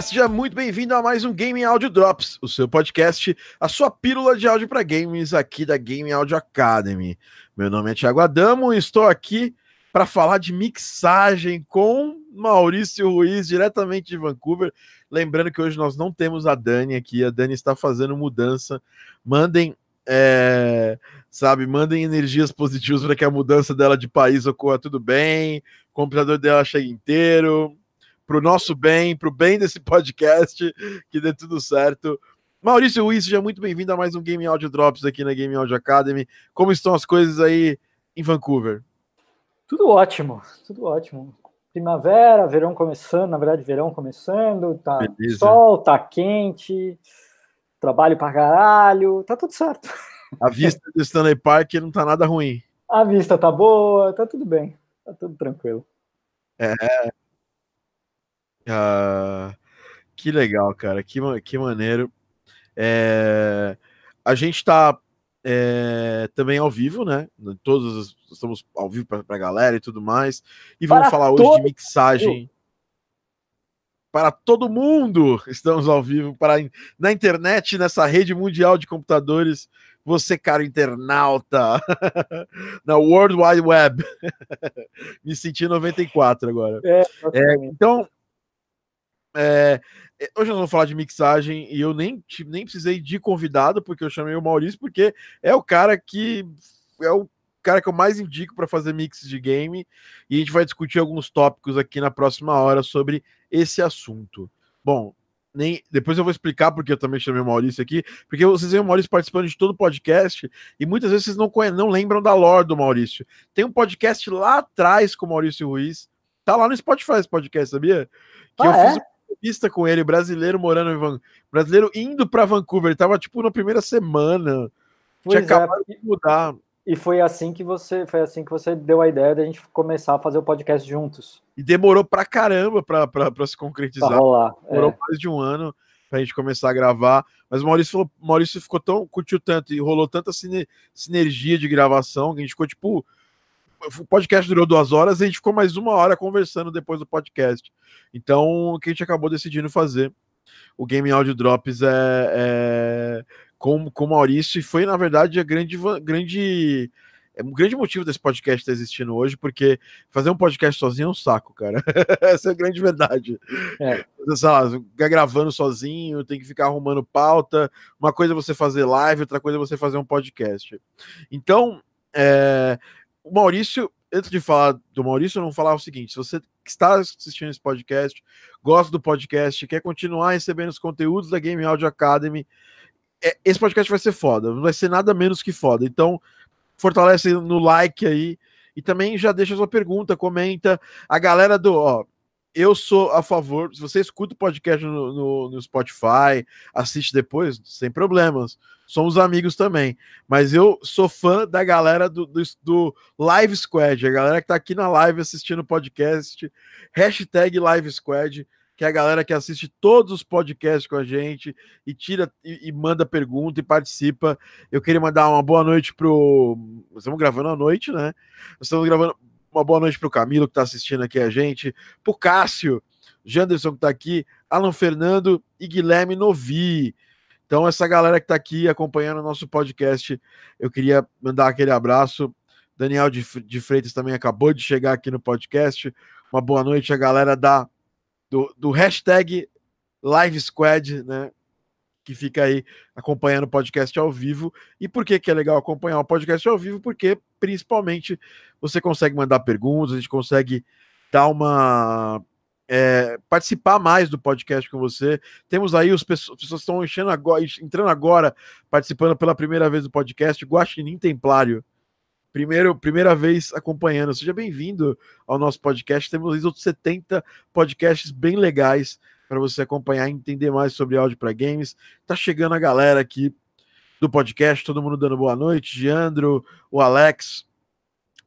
Seja muito bem-vindo a mais um Gaming Audio Drops, o seu podcast, a sua pílula de áudio para games aqui da Gaming Audio Academy. Meu nome é Thiago Adamo e estou aqui para falar de mixagem com Maurício Ruiz, diretamente de Vancouver. Lembrando que hoje nós não temos a Dani aqui, a Dani está fazendo mudança. Mandem, é, sabe, mandem energias positivas para que a mudança dela de país ocorra tudo bem, o computador dela chegue inteiro, para o nosso bem, para o bem desse podcast, que dê tudo certo. Maurício Ruiz, seja muito bem-vindo a mais um Game Audio Drops aqui na Game Audio Academy. Como estão as coisas aí em Vancouver? Tudo ótimo, tudo ótimo. Primavera, verão começando, na verdade, verão começando, tá Beleza. sol, tá quente, trabalho pra caralho, tá tudo certo. A vista do Stanley Park não tá nada ruim. A vista tá boa, tá tudo bem, tá tudo tranquilo. É, ah, que legal, cara. Que, que maneiro. É, a gente está é, também ao vivo, né? Todos estamos ao vivo para a galera e tudo mais. E vamos para falar hoje de mixagem. Para todo mundo, estamos ao vivo para na internet, nessa rede mundial de computadores. Você, cara internauta, na World Wide Web. Me senti 94 agora. É, é, então, é, é, hoje nós vamos falar de mixagem e eu nem, nem precisei de convidado, porque eu chamei o Maurício, porque é o cara que é o cara que eu mais indico para fazer mix de game e a gente vai discutir alguns tópicos aqui na próxima hora sobre esse assunto. Bom, nem depois eu vou explicar porque eu também chamei o Maurício aqui, porque vocês veem o Maurício participando de todo o podcast e muitas vezes vocês não, não lembram da lore do Maurício. Tem um podcast lá atrás com o Maurício Ruiz, tá lá no Spotify esse podcast, sabia? Que ah, eu é? fiz entrevista com ele, brasileiro morando em Vancouver, brasileiro indo para Vancouver, ele tava tipo na primeira semana. Pois tinha é, acabado de mudar. E foi assim que você, foi assim que você deu a ideia da gente começar a fazer o podcast juntos. E demorou pra caramba pra, pra, pra se concretizar. Pra rolar, demorou é. mais de um ano pra gente começar a gravar. Mas o Maurício, falou, Maurício ficou tão, curtiu tanto e rolou tanta sinergia de gravação que a gente ficou tipo o podcast durou duas horas e a gente ficou mais uma hora conversando depois do podcast. Então, o que a gente acabou decidindo fazer, o Game Audio Drops é, é com, com o Maurício, e foi, na verdade, a grande, grande é um grande motivo desse podcast estar existindo hoje, porque fazer um podcast sozinho é um saco, cara. Essa é a grande verdade. É. Sei lá, ficar gravando sozinho, tem que ficar arrumando pauta. Uma coisa é você fazer live, outra coisa é você fazer um podcast. Então, é, o Maurício, antes de falar do Maurício, eu não falar o seguinte: se você está assistindo esse podcast, gosta do podcast, quer continuar recebendo os conteúdos da Game Audio Academy, é, esse podcast vai ser foda, não vai ser nada menos que foda. Então, fortalece no like aí e também já deixa sua pergunta, comenta. A galera do, ó, eu sou a favor. Se você escuta o podcast no, no, no, Spotify, assiste depois, sem problemas. Somos amigos também. Mas eu sou fã da galera do, do, do Live Squad, a galera que tá aqui na live assistindo o podcast. Hashtag Live Squad, que é a galera que assiste todos os podcasts com a gente e tira e, e manda pergunta e participa. Eu queria mandar uma boa noite pro. Estamos gravando à noite, né? Estamos gravando uma boa noite para o Camilo, que está assistindo aqui a gente, para o Cássio, Janderson, que está aqui, Alan Fernando e Guilherme Novi. Então, essa galera que está aqui acompanhando o nosso podcast, eu queria mandar aquele abraço. Daniel de, Freitas também acabou de chegar aqui no podcast. Uma boa noite a galera da, do, do hashtag Live Squad, né? Que fica aí acompanhando o podcast ao vivo. E por que, que é legal acompanhar o podcast ao vivo? Porque, principalmente, você consegue mandar perguntas, a gente consegue dar uma. É, participar mais do podcast com você. Temos aí os pessoas, pessoas estão enchendo agora, entrando agora, participando pela primeira vez do podcast, Guaxinim Templário. Primeiro, primeira vez acompanhando. Seja bem-vindo ao nosso podcast. Temos outros 70 podcasts bem legais para você acompanhar e entender mais sobre áudio para games. Tá chegando a galera aqui do podcast, todo mundo dando boa noite, Giandro, o Alex,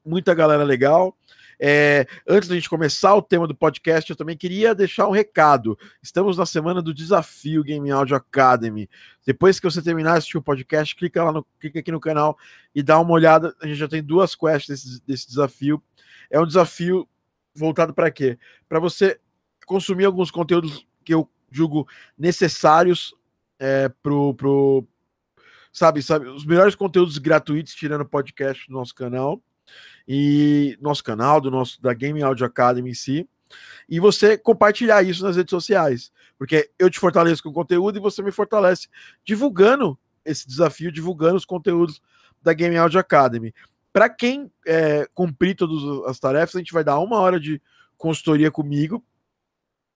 muita galera legal. É, antes da gente começar o tema do podcast, eu também queria deixar um recado. Estamos na semana do desafio Game Audio Academy. Depois que você terminar de assistir o podcast, clica lá no, clica aqui no canal e dá uma olhada. A gente já tem duas quests desse, desse desafio. É um desafio voltado para quê? Para você consumir alguns conteúdos que eu julgo necessários é, pro, pro sabe, sabe, os melhores conteúdos gratuitos tirando podcast do nosso canal e nosso canal, do nosso da Gaming Audio Academy em si, e você compartilhar isso nas redes sociais, porque eu te fortaleço com conteúdo e você me fortalece divulgando esse desafio, divulgando os conteúdos da Gaming Audio Academy. Para quem é, cumprir todas as tarefas, a gente vai dar uma hora de consultoria comigo.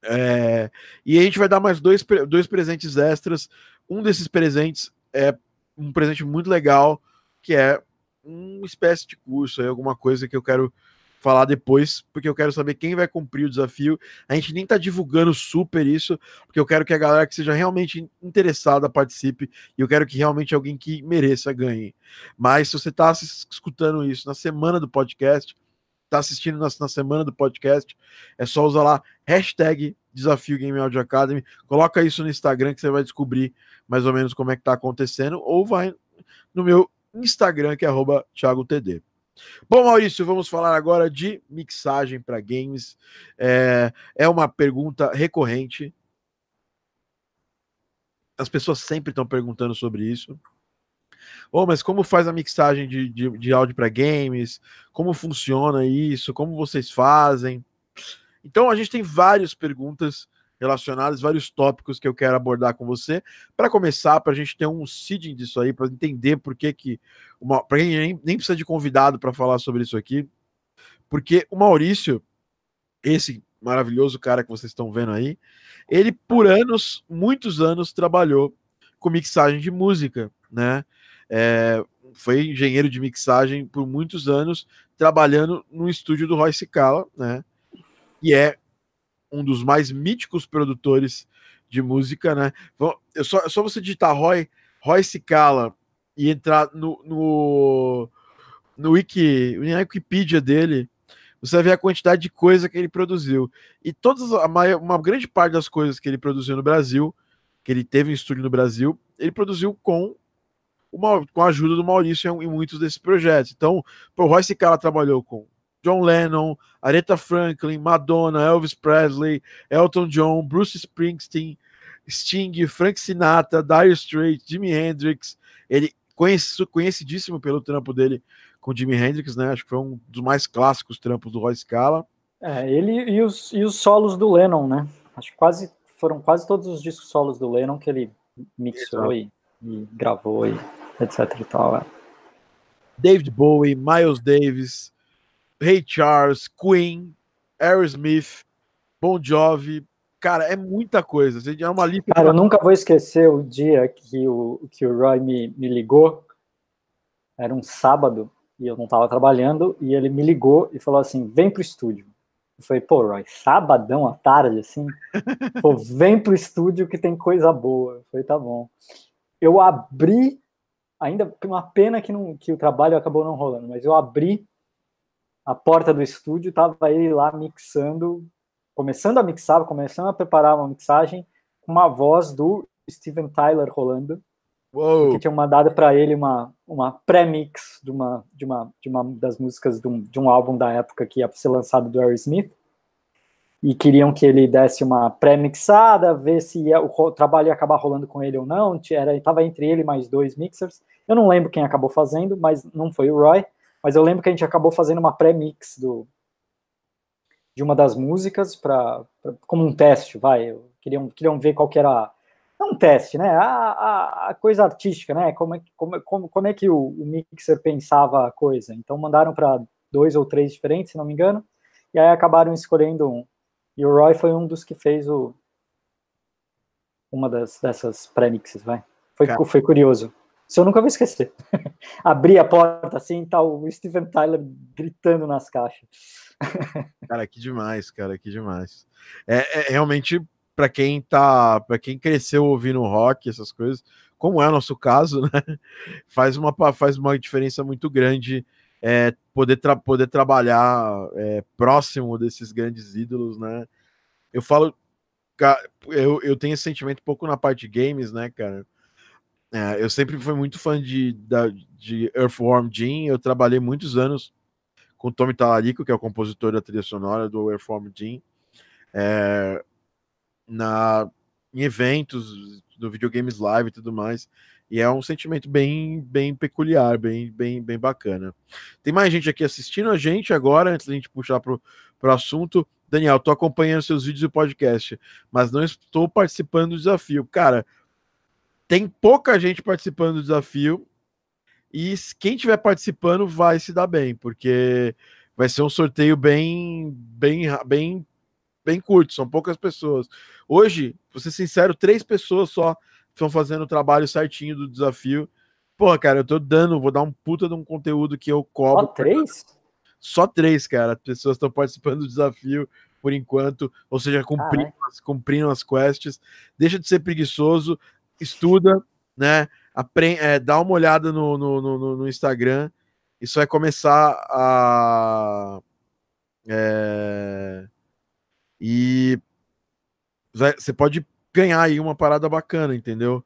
É, e a gente vai dar mais dois, dois presentes extras. Um desses presentes é um presente muito legal, que é uma espécie de curso, aí, alguma coisa que eu quero falar depois, porque eu quero saber quem vai cumprir o desafio. A gente nem tá divulgando super isso, porque eu quero que a galera que seja realmente interessada participe e eu quero que realmente alguém que mereça ganhe. Mas se você tá escutando isso na semana do podcast, tá assistindo na, na semana do podcast, é só usar lá hashtag Desafio Game Audio Academy, coloca isso no Instagram que você vai descobrir mais ou menos como é que tá acontecendo, ou vai no meu Instagram, que é arroba ThiagoTD. Bom, Maurício, vamos falar agora de mixagem para games. É, é uma pergunta recorrente. As pessoas sempre estão perguntando sobre isso. Oh, mas como faz a mixagem de, de, de áudio para games? Como funciona isso? Como vocês fazem? Então a gente tem várias perguntas relacionadas, vários tópicos que eu quero abordar com você. Para começar, para a gente ter um seeding disso aí, para entender por que que uma, para quem nem, nem precisa de convidado para falar sobre isso aqui, porque o Maurício, esse maravilhoso cara que vocês estão vendo aí, ele por anos, muitos anos trabalhou com mixagem de música, né? É, foi engenheiro de mixagem por muitos anos, trabalhando no estúdio do Royce Cala, né? E é um dos mais míticos produtores de música, né? É só, é só você digitar Roy, Roy Cicala e entrar no, no, no Wiki, na Wikipedia dele, você vai ver a quantidade de coisa que ele produziu. E todas a maior, uma grande parte das coisas que ele produziu no Brasil, que ele teve em estúdio no Brasil, ele produziu com com a ajuda do Maurício em, muitos desses projetos. Então, o Roy Cicala trabalhou com John Lennon, Aretha Franklin, Madonna, Elvis Presley, Elton John, Bruce Springsteen, Sting, Frank Sinatra, Dire Straits, Jimi Hendrix. Ele conhece, conhecidíssimo pelo trampo dele com Jimi Hendrix, né? Acho que foi um dos mais clássicos trampos do Roy Scala. É, ele e os, e os solos do Lennon, né? Acho que quase foram quase todos os discos solos do Lennon que ele mixou e, e, gravou e etc e tal. É. David Bowie, Miles Davis, Ray Charles, Queen, Aerosmith, Bon Jovi. Cara, é muita coisa. É uma lista. Cara, eu nunca vou esquecer o dia que o, que o Roy me, me ligou. Era um sábado e eu não estava trabalhando. E ele me ligou e falou assim: vem pro estúdio. Eu falei, pô, Roy, sabadão à tarde, assim? pô, vem pro estúdio que tem coisa boa. Eu falei, tá bom. Eu abri, ainda uma pena que, não, que o trabalho acabou não rolando, mas eu abri a porta do estúdio, tava ele lá mixando, começando a mixar, começando a preparar uma mixagem com uma voz do Steven Tyler rolando. Uou. Que tinham mandado para ele uma, uma pré-mix de uma, de, uma, de uma das músicas de um, de um álbum da época que ia ser lançado do Aerosmith. E queriam que ele desse uma pré-mixada, ver se ia, o trabalho ia acabar rolando com ele ou não. Estava entre ele mais dois mixers. Eu não lembro quem acabou fazendo, mas não foi o Roy. Mas eu lembro que a gente acabou fazendo uma pré-mix do de uma das músicas para como um teste, vai. Queriam, queriam ver qual que era não um teste, né? A, a, a, coisa artística, né? Como é, como, como, como é que o, o mixer pensava a coisa. Então mandaram para dois ou três diferentes, se não me engano, e aí acabaram escolhendo um. E o Roy foi um dos que fez o uma das, dessas pré-mixes, vai. Foi, foi curioso. Isso eu nunca vou esquecer. Abri a porta assim, tá o Steven Tyler gritando nas caixas. cara, que demais, cara, que demais. É, é realmente para quem tá, para quem cresceu ouvindo rock, essas coisas, como é o nosso caso, né? Faz uma faz uma diferença muito grande é, poder, tra poder trabalhar é, próximo desses grandes ídolos, né? Eu falo, eu, eu tenho esse sentimento um pouco na parte de games, né, cara? É, eu sempre fui muito fã de, da, de Earthworm Jim. Eu trabalhei muitos anos com Tommy Talarico, que é o compositor da trilha sonora do Earthworm Jim, é, na, em eventos do videogames live e tudo mais. E é um sentimento bem, bem peculiar, bem, bem, bem bacana. Tem mais gente aqui assistindo a gente agora, antes da gente puxar para o assunto. Daniel, estou acompanhando seus vídeos e podcast, mas não estou participando do desafio. Cara, tem pouca gente participando do desafio e quem estiver participando vai se dar bem, porque vai ser um sorteio bem, bem, bem, bem curto. São poucas pessoas. Hoje, vou ser sincero, três pessoas só estão fazendo o trabalho certinho do desafio. Porra, cara, eu tô dando, vou dar um puta de um conteúdo que eu cobro. Só três? Só três, cara. As pessoas estão participando do desafio por enquanto, ou seja, cumprindo, ah, é? as, cumprindo as quests. Deixa de ser preguiçoso, estuda, né? Aprende, é, dá uma olhada no, no, no, no Instagram. Isso vai começar a. É, e você pode ganhar aí uma parada bacana, entendeu?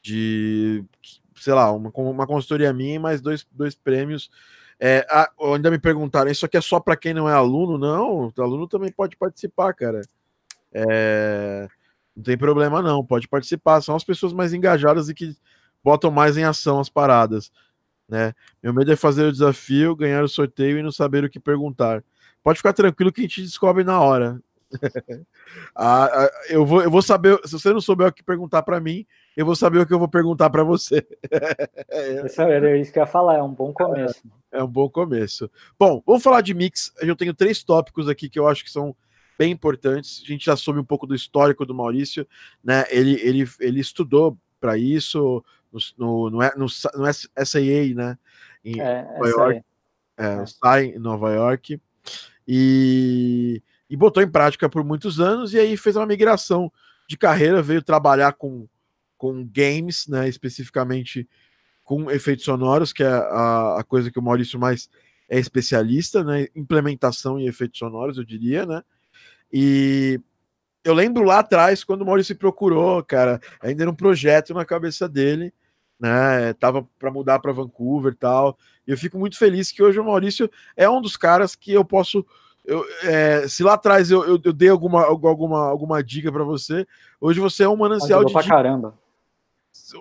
De, sei lá, uma, uma consultoria minha e mais dois, dois prêmios. É, a, ainda me perguntaram, isso aqui é só para quem não é aluno? Não, o aluno também pode participar, cara. É, não tem problema não, pode participar. São as pessoas mais engajadas e que botam mais em ação as paradas. Né? Meu medo é fazer o desafio, ganhar o sorteio e não saber o que perguntar. Pode ficar tranquilo que a gente descobre na hora. ah, ah, eu, vou, eu vou saber. Se você não souber o que perguntar para mim, eu vou saber o que eu vou perguntar para você. isso é isso que eu ia falar, é um bom começo. É, é, um bom começo. Bom, vamos falar de mix. Eu tenho três tópicos aqui que eu acho que são bem importantes. A gente já soube um pouco do histórico do Maurício, né? Ele, ele, ele estudou para isso no, no, no, no, no SAA, né? Em é, Nova York. É, é. SAI, em Nova York. E e botou em prática por muitos anos, e aí fez uma migração de carreira, veio trabalhar com, com games, né, especificamente com efeitos sonoros, que é a, a coisa que o Maurício mais é especialista, né, implementação em efeitos sonoros, eu diria, né, e eu lembro lá atrás, quando o Maurício procurou, cara, ainda era um projeto na cabeça dele, né, tava para mudar para Vancouver e tal, e eu fico muito feliz que hoje o Maurício é um dos caras que eu posso eu, é, se lá atrás eu, eu, eu, dei alguma, alguma, alguma dica para você, hoje você é um manancial de dicas. caramba.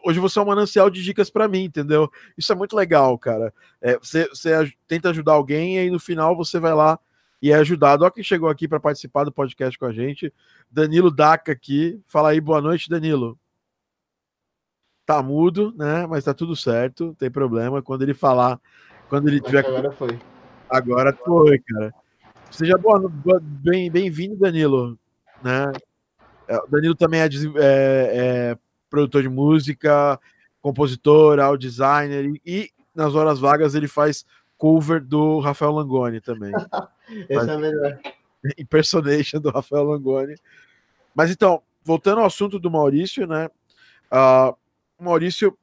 Hoje você é um manancial de dicas para mim, entendeu? Isso é muito legal, cara. É, você, você tenta ajudar alguém e aí no final você vai lá e é ajudado. Olha quem chegou aqui para participar do podcast com a gente. Danilo Daca aqui. Fala aí, boa noite, Danilo. Tá mudo, né? Mas tá tudo certo, não tem problema. Quando ele falar, quando ele tiver. Agora foi. Agora foi, cara. Seja bem-vindo, bem Danilo. Né? É, o Danilo também é, é, é, produtor de música, compositor, audio designer e, e, nas horas vagas ele faz cover do Rafael Langoni também. Esse é melhor. Impersonation do Rafael Langoni. Mas então, voltando ao assunto do Maurício, né? Uh, Maurício,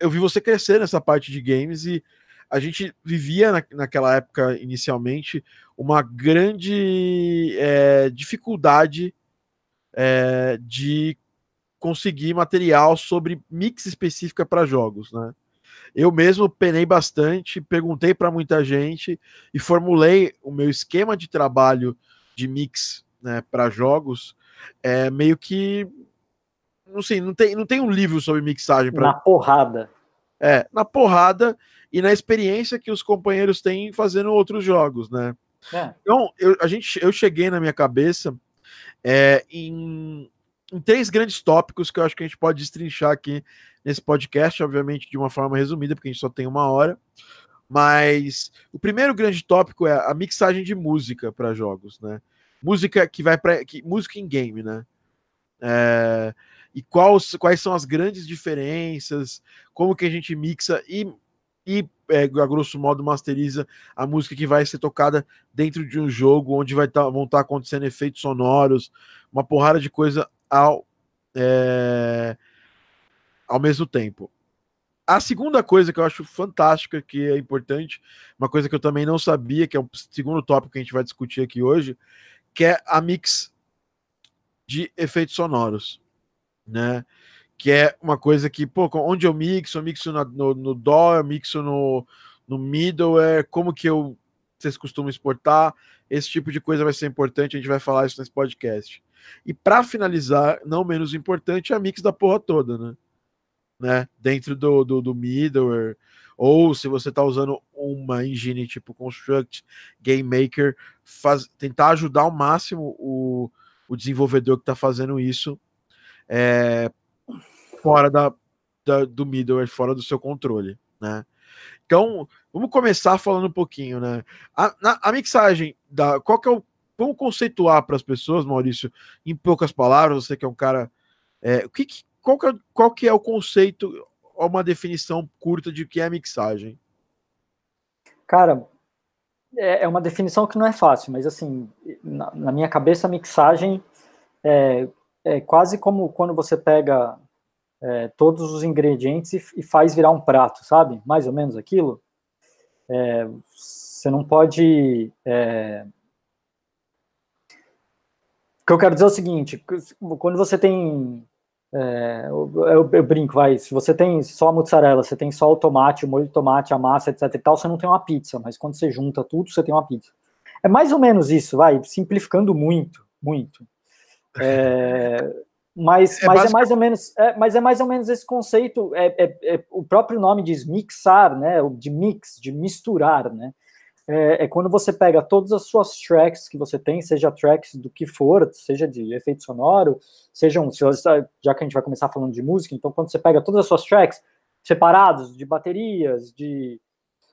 eu vi você crescer nessa parte de games e a gente vivia na, naquela época, inicialmente, uma grande é, dificuldade é, de conseguir material sobre mix específica para jogos, né? Eu mesmo penei bastante, perguntei para muita gente e formulei o meu esquema de trabalho de mix né, para jogos, é meio que não sei, não tem, não tem um livro sobre mixagem para na porrada. É, na porrada e na experiência que os companheiros têm fazendo outros jogos, né? É. Então, eu, a gente, eu cheguei na minha cabeça é, em, em três grandes tópicos que eu acho que a gente pode destrinchar aqui nesse podcast, obviamente de uma forma resumida, porque a gente só tem uma hora. Mas o primeiro grande tópico é a mixagem de música para jogos, né? Música que vai para música em game, né? É, e quais, quais são as grandes diferenças, como que a gente mixa e e, é, a grosso modo, masteriza a música que vai ser tocada dentro de um jogo onde vai tá, vão estar tá acontecendo efeitos sonoros, uma porrada de coisa ao, é, ao mesmo tempo. A segunda coisa que eu acho fantástica, que é importante, uma coisa que eu também não sabia, que é o segundo tópico que a gente vai discutir aqui hoje, que é a mix de efeitos sonoros, né? Que é uma coisa que, pô, onde eu mixo, eu mixo na, no, no DAW, eu mixo no, no middleware, como que eu vocês costumam exportar, esse tipo de coisa vai ser importante, a gente vai falar isso nesse podcast. E para finalizar, não menos importante, é a mix da porra toda, né? né? Dentro do, do, do middleware, ou se você está usando uma engine tipo Construct, Game Maker, faz, tentar ajudar ao máximo o, o desenvolvedor que está fazendo isso é, fora da, da, do middleware, fora do seu controle, né? Então, vamos começar falando um pouquinho, né? A, na, a mixagem, da, qual que é o. Vamos conceituar para as pessoas, Maurício, em poucas palavras, você que é um cara. É, que, qual, que é, qual que é o conceito, uma definição curta de que é mixagem? Cara, é, é uma definição que não é fácil, mas assim, na, na minha cabeça, a mixagem é, é quase como quando você pega é, todos os ingredientes e, e, faz virar um prato, sabe? Mais ou menos aquilo. É, você não pode. É... O que eu quero dizer é o seguinte: quando você tem. É, eu, eu, eu, brinco, vai. Se você tem só a mozzarella, você tem só o tomate, o molho de tomate, a massa, etc e tal, você não tem uma pizza, mas quando você junta tudo, você tem uma pizza. É mais ou menos isso, vai, simplificando muito, muito. É, mas, é, mas é mais ou menos, é, mas é mais ou menos esse conceito. É, é, é, o próprio nome diz mixar, né? De mix, de misturar, né? É, é, quando você pega todas as suas tracks que você tem, seja tracks do que for, seja de efeito sonoro, sejam, já que a gente vai começar falando de música, então quando você pega todas as suas tracks separados de baterias, de,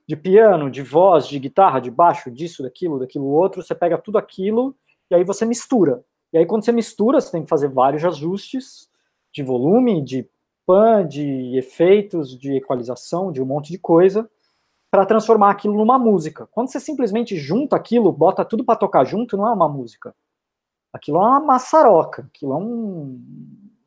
de piano, de voz, de guitarra, de baixo, disso, daquilo, daquilo outro, você pega tudo aquilo e aí você mistura. E aí, quando você mistura, você tem que fazer vários ajustes de volume, de pan, de efeitos, de equalização, de um monte de coisa, para transformar aquilo numa música. Quando você simplesmente junta aquilo, bota tudo para tocar junto, não é uma música. Aquilo é uma maçaroca, aquilo é um,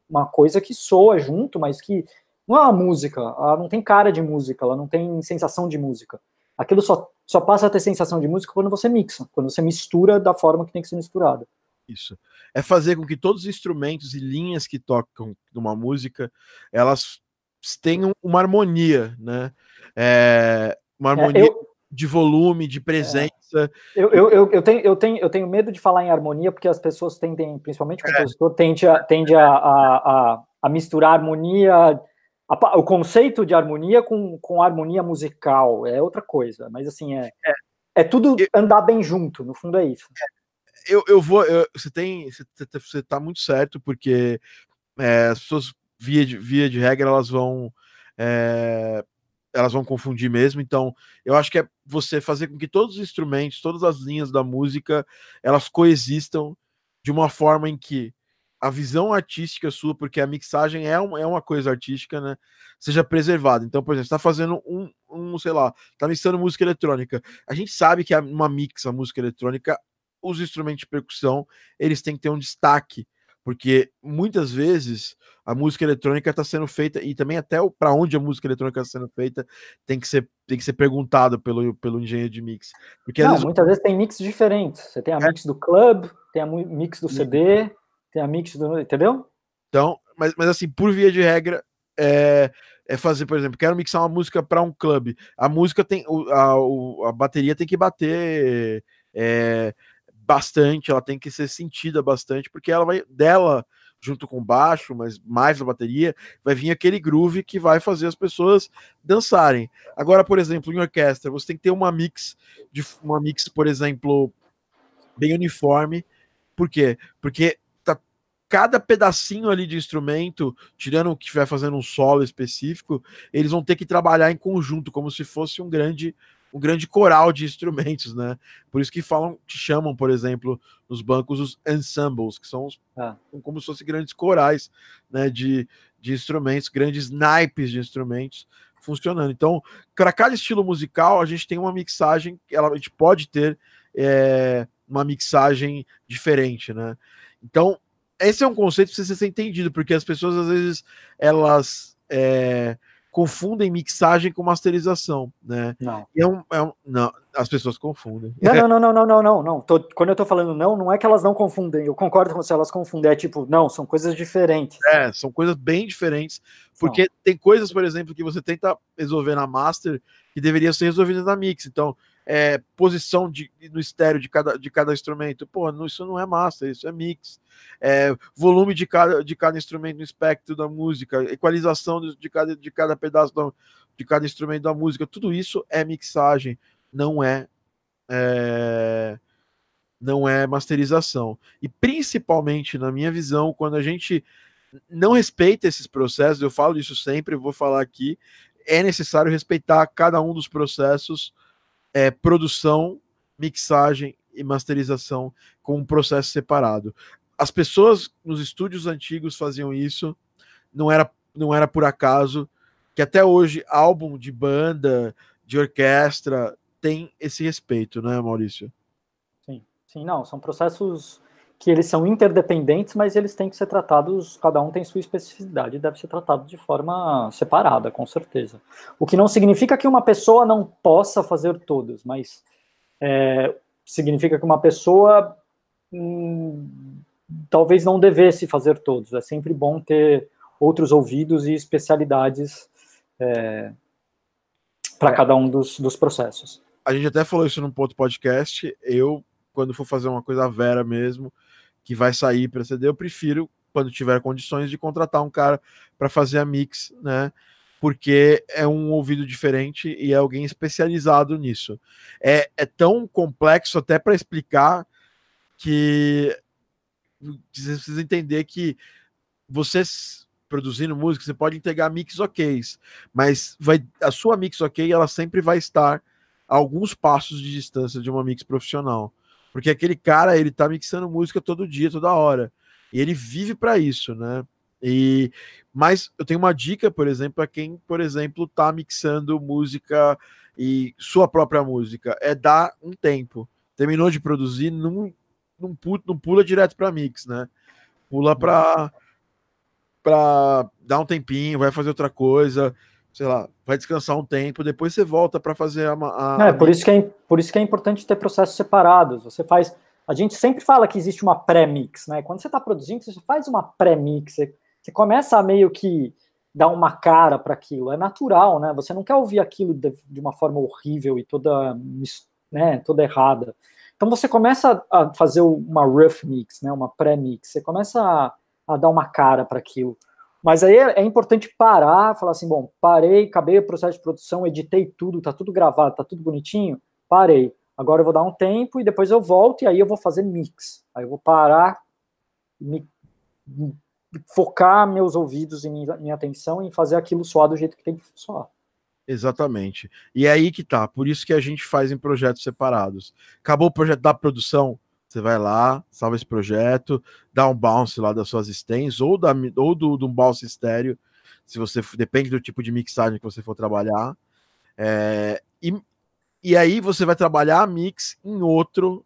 uma coisa que soa junto, mas que não é uma música, ela não tem cara de música, ela não tem sensação de música. Aquilo só, só passa a ter sensação de música quando você mixa, quando você mistura da forma que tem que ser misturada. Isso. É fazer com que todos os instrumentos e linhas que tocam numa música, elas tenham uma harmonia, né? É, uma é, harmonia é, eu, de volume, de presença. É, eu, eu, eu, eu, tenho, eu, tenho, eu tenho medo de falar em harmonia, porque as pessoas tendem, principalmente o é. compositor, tende, a, tende a, a, a, a misturar harmonia, o conceito de harmonia com, com harmonia musical. É outra coisa, mas assim, é, é, é tudo andar bem junto, no fundo é isso. É, eu, eu vou. Eu, você tem. Você, você tá muito certo, porque é, as pessoas, via de, via de regra, elas vão. É, elas vão confundir mesmo. Então, eu acho que é você fazer com que todos os instrumentos, todas as linhas da música, elas coexistam de uma forma em que a visão artística sua, porque a mixagem é, um, é uma coisa artística, né? Seja preservada. Então, por exemplo, você tá fazendo um, um, sei lá, tá mixando música eletrônica. A gente sabe que uma mix, a música eletrônica, os instrumentos de percussão eles têm que ter um destaque, porque muitas vezes a música eletrônica está sendo feita e também até para onde a música eletrônica está sendo feita tem que ser tem que ser perguntado pelo, pelo engenheiro de mix. Porque Não, vezes... muitas vezes tem mix diferentes. Você tem a é. mix do club, tem a mix do CD, tem a mix do, entendeu? Então, mas, mas assim, por via de regra, é, é fazer, por exemplo, quero mixar uma música para um clube. A música tem a, a, a bateria tem que bater é, bastante, ela tem que ser sentida bastante, porque ela vai dela junto com baixo, mas mais a bateria, vai vir aquele groove que vai fazer as pessoas dançarem. Agora, por exemplo, em orquestra, você tem que ter uma mix de uma mix, por exemplo, bem uniforme. Por quê? Porque tá cada pedacinho ali de instrumento, tirando o que estiver fazendo um solo específico, eles vão ter que trabalhar em conjunto, como se fosse um grande um grande coral de instrumentos, né? Por isso que falam, que chamam, por exemplo, nos bancos os ensembles, que são os, ah. como se fossem grandes corais, né? De, de instrumentos, grandes naipes de instrumentos funcionando. Então, para cada estilo musical, a gente tem uma mixagem, ela, a gente pode ter é, uma mixagem diferente, né? Então, esse é um conceito que precisa ser entendido, porque as pessoas às vezes elas é, confundem mixagem com masterização, né? Não. É um, é um, não, as pessoas confundem. Não, não, não, não, não, não, não. não. Tô, quando eu tô falando não, não é que elas não confundem. Eu concordo com se elas confundem. É tipo, não, são coisas diferentes. É, são coisas bem diferentes. Porque não. tem coisas, por exemplo, que você tenta resolver na master que deveriam ser resolvidas na mix. Então, é, posição de, no estéreo de cada, de cada instrumento. Pô, não, isso não é master, isso é mix. É, volume de cada, de cada instrumento no espectro da música, equalização de cada, de cada pedaço da, de cada instrumento da música, tudo isso é mixagem, não é, é não é masterização. E principalmente, na minha visão, quando a gente não respeita esses processos, eu falo isso sempre, vou falar aqui, é necessário respeitar cada um dos processos é, produção, mixagem e masterização com um processo separado. As pessoas nos estúdios antigos faziam isso, não era, não era por acaso, que até hoje álbum de banda, de orquestra, tem esse respeito, né, Maurício? Sim, sim, não, são processos que eles são interdependentes, mas eles têm que ser tratados, cada um tem sua especificidade, deve ser tratado de forma separada, com certeza. O que não significa que uma pessoa não possa fazer todos, mas é, significa que uma pessoa hum, talvez não devesse fazer todos. É sempre bom ter outros ouvidos e especialidades é, para é. cada um dos, dos processos. A gente até falou isso num ponto podcast. Eu, quando for fazer uma coisa vera mesmo, que vai sair para CD, eu prefiro, quando tiver condições, de contratar um cara para fazer a mix, né? Porque é um ouvido diferente e é alguém especializado nisso. É, é tão complexo até para explicar que você precisa entender que vocês produzindo música, você pode entregar mix ok, mas vai, a sua mix ok ela sempre vai estar a alguns passos de distância de uma mix profissional. Porque aquele cara, ele tá mixando música todo dia, toda hora. E ele vive para isso, né? E mas eu tenho uma dica, por exemplo, para quem, por exemplo, tá mixando música e sua própria música, é dar um tempo. Terminou de produzir, não não, pula, não pula direto para mix, né? Pula para para dar um tempinho, vai fazer outra coisa, sei lá, vai descansar um tempo, depois você volta para fazer a, a, É, por isso, que é, por isso que é importante ter processos separados. Você faz. A gente sempre fala que existe uma pré-mix, né? Quando você está produzindo, você faz uma pré-mix, você, você, começa a meio que dar uma cara para aquilo. É natural, né? Você não quer ouvir aquilo de, de, uma forma horrível e toda, né, toda errada. Então você começa a fazer uma rough mix, né? Uma pré-mix. Você começa a, a dar uma cara para aquilo. Mas aí é, é, importante parar, falar assim, bom, parei, acabei o processo de produção, editei tudo, tá tudo gravado, tá tudo bonitinho, parei. Agora eu vou dar um tempo e depois eu volto e aí eu vou fazer mix. Aí eu vou parar, me, focar meus ouvidos e minha, minha atenção em fazer aquilo soar do jeito que tem que soar. Exatamente. E é aí que tá. Por isso que a gente faz em projetos separados. Acabou o projeto da produção, você vai lá, salva esse projeto, dá um bounce lá das suas stands ou, da, ou do, do um bounce estéreo, se você depende do tipo de mixagem que você for trabalhar. É, e, e aí você vai trabalhar a mix em outro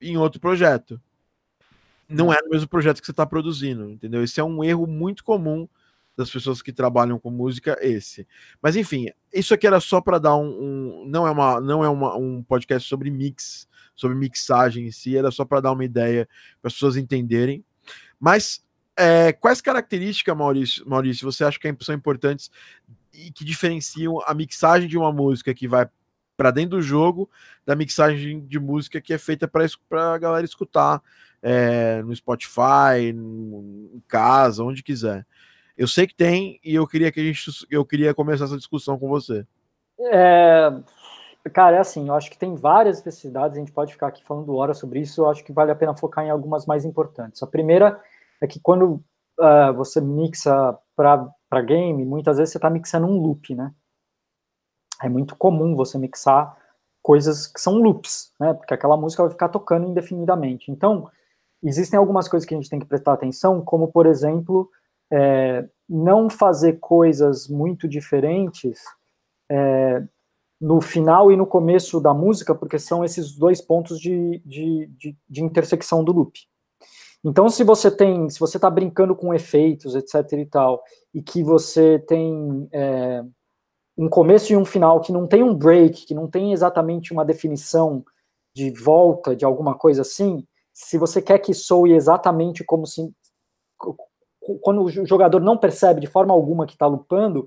em outro projeto. Não é no mesmo projeto que você está produzindo, entendeu? Esse é um erro muito comum das pessoas que trabalham com música, esse. Mas enfim, isso aqui era só para dar um, um, não é uma não é uma, um podcast sobre mix sobre mixagem em si, era só para dar uma ideia para as pessoas entenderem. Mas é, quais características, Maurício, Maurício, você acha que são importantes e que diferenciam a mixagem de uma música que vai para dentro do jogo da mixagem de música que é feita para a galera escutar é, no Spotify, em casa, onde quiser. Eu sei que tem e eu queria que a gente eu queria começar essa discussão com você. É, Cara, é assim, eu acho que tem várias especificidades, a gente pode ficar aqui falando horas sobre isso, eu acho que vale a pena focar em algumas mais importantes. A primeira é que quando uh, você mixa para game, muitas vezes você está mixando um loop, né? É muito comum você mixar coisas que são loops, né? Porque aquela música vai ficar tocando indefinidamente. Então, existem algumas coisas que a gente tem que prestar atenção, como, por exemplo, é, não fazer coisas muito diferentes é, no final e no começo da música, porque são esses dois pontos de, de, de, de intersecção do loop. Então, se você tem, se você está brincando com efeitos, etc. e tal, e que você tem é, um começo e um final que não tem um break, que não tem exatamente uma definição de volta de alguma coisa assim, se você quer que soe exatamente como se quando o jogador não percebe de forma alguma que está lupando,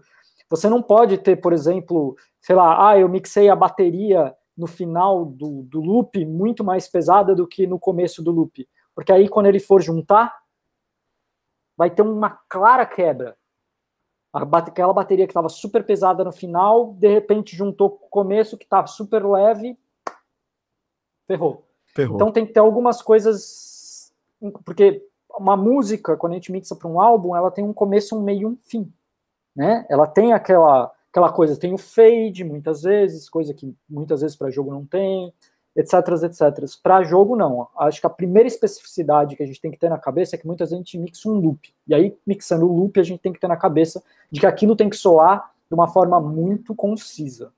você não pode ter, por exemplo, sei lá, ah, eu mixei a bateria no final do, do loop muito mais pesada do que no começo do loop. Porque aí, quando ele for juntar, vai ter uma clara quebra. Aquela bateria que estava super pesada no final, de repente juntou com o começo que estava super leve, ferrou. ferrou. Então tem que ter algumas coisas. Porque uma música, quando a gente mixa para um álbum, ela tem um começo, um meio e um fim. Né? Ela tem aquela, aquela coisa, tem o fade muitas vezes, coisa que muitas vezes para jogo não tem etc, etc. Para jogo, não. Acho que a primeira especificidade que a gente tem que ter na cabeça é que muitas vezes a gente mixa um loop. E aí, mixando o loop, a gente tem que ter na cabeça de que aquilo tem que soar de uma forma muito concisa.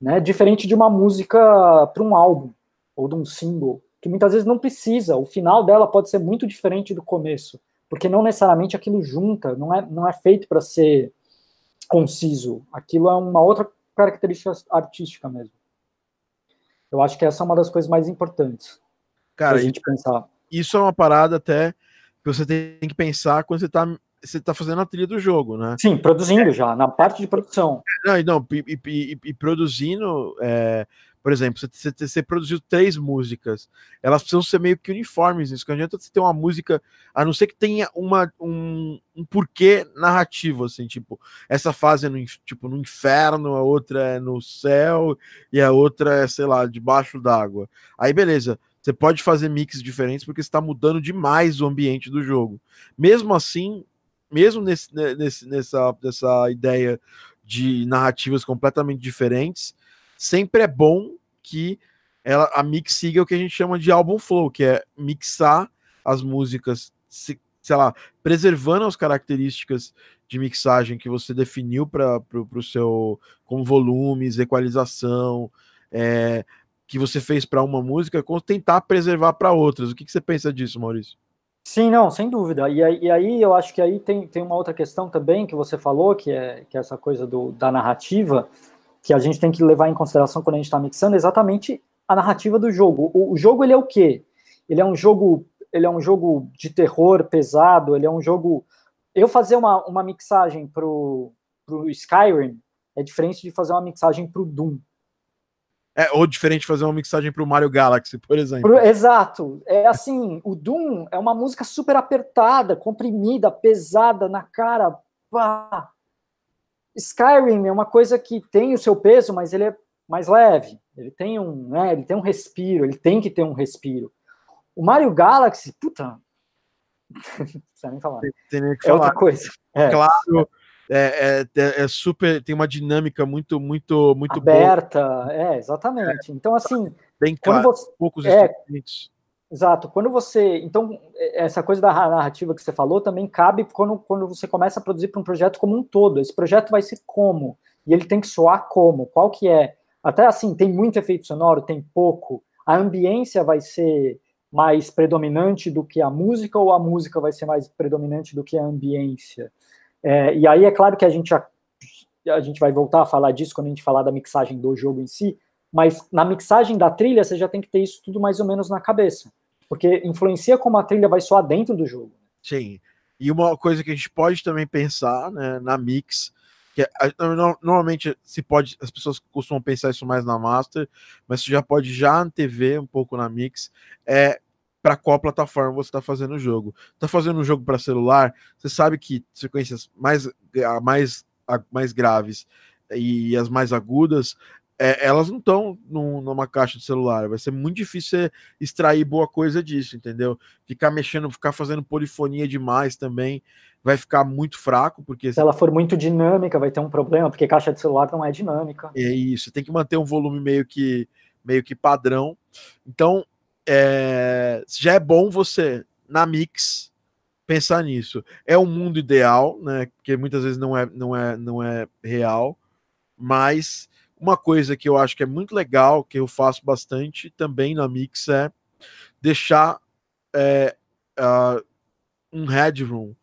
Né? Diferente de uma música para um álbum, ou de um single, que muitas vezes não precisa. O final dela pode ser muito diferente do começo, porque não necessariamente aquilo junta, não é, não é feito para ser conciso. Aquilo é uma outra característica artística mesmo. Eu acho que essa é uma das coisas mais importantes. Cara, a gente pensar. Isso é uma parada até que você tem que pensar quando você está você tá fazendo a trilha do jogo, né? Sim, produzindo já, na parte de produção. Não, não e, e, e produzindo, é, por exemplo, você, você, produziu três músicas, elas precisam ser meio que uniformes, isso que não adianta você ter uma música, a não ser que tenha uma, um, um porquê narrativo, assim, tipo, essa fase é no, tipo, no inferno, a outra é no céu, e a outra é, sei lá, debaixo d'água. Aí, beleza, você pode fazer mix diferentes porque está mudando demais o ambiente do jogo. Mesmo assim, mesmo nesse, nesse, nessa, nessa ideia de narrativas completamente diferentes, sempre é bom que ela, a mix siga o que a gente chama de álbum flow, que é mixar as músicas, se, sei lá, preservando as características de mixagem que você definiu para o seu, como volumes, equalização, é, que você fez para uma música, tentar preservar para outras. O que, que você pensa disso, Maurício? Sim, não, sem dúvida. E, e, aí eu acho que aí tem, tem uma outra questão também que você falou, que é, que é essa coisa do, da narrativa, que a gente tem que levar em consideração quando a gente está mixando exatamente a narrativa do jogo. O, o, jogo ele é o quê? Ele é um jogo, ele é um jogo de terror pesado. Ele é um jogo. Eu fazer uma, uma mixagem pro, pro Skyrim é diferente de fazer uma mixagem pro Doom. É, ou diferente de fazer uma mixagem para o Mario Galaxy, por exemplo. Exato. É assim, o Doom é uma música super apertada, comprimida, pesada na cara. Pá, Skyrim é uma coisa que tem o seu peso, mas ele é mais leve. Ele tem um, né, ele tem um respiro, ele tem que ter um respiro. O Mario Galaxy, puta, não precisa nem falar. Tem, tem é falar. outra coisa. É. Claro, é, é, é, super, tem uma dinâmica muito, muito, muito aberta. Boa. É, exatamente. Então, assim, bem claro, você, poucos é, instrumentos. Exato. Quando você. Então, essa coisa da narrativa que você falou também cabe quando, quando você começa a produzir para um projeto como um todo. Esse projeto vai ser como? E ele tem que soar como? Qual que é? Até assim, tem muito efeito sonoro, tem pouco. A ambiência vai ser mais predominante do que a música ou a música vai ser mais predominante do que a ambiência? É, e aí é claro que a gente, a, a gente vai voltar a falar disso quando a gente falar da mixagem do jogo em si, mas na mixagem da trilha você já tem que ter isso tudo mais ou menos na cabeça, porque influencia como a trilha vai soar dentro do jogo. Sim. E uma coisa que a gente pode também pensar, né, na mix, que normalmente se pode, as pessoas costumam pensar isso mais na master, mas você já pode já antever um pouco na mix, é para qual plataforma você está fazendo o jogo. Está fazendo um jogo para celular, você sabe que sequências mais mais mais graves e as mais agudas é, elas não estão numa caixa de celular. Vai ser muito difícil extrair boa coisa disso, entendeu? Ficar mexendo, ficar fazendo polifonia demais também vai ficar muito fraco, porque se ela for muito dinâmica, vai ter um problema, porque caixa de celular não é dinâmica. É isso, tem que manter um volume meio que meio que padrão. Então, é, já é bom você na mix pensar nisso. É um mundo ideal, né? Porque muitas vezes não é não é não é real, mas uma coisa que eu acho que é muito legal, que eu faço bastante também na Mix, é deixar é, uh, um headroom. O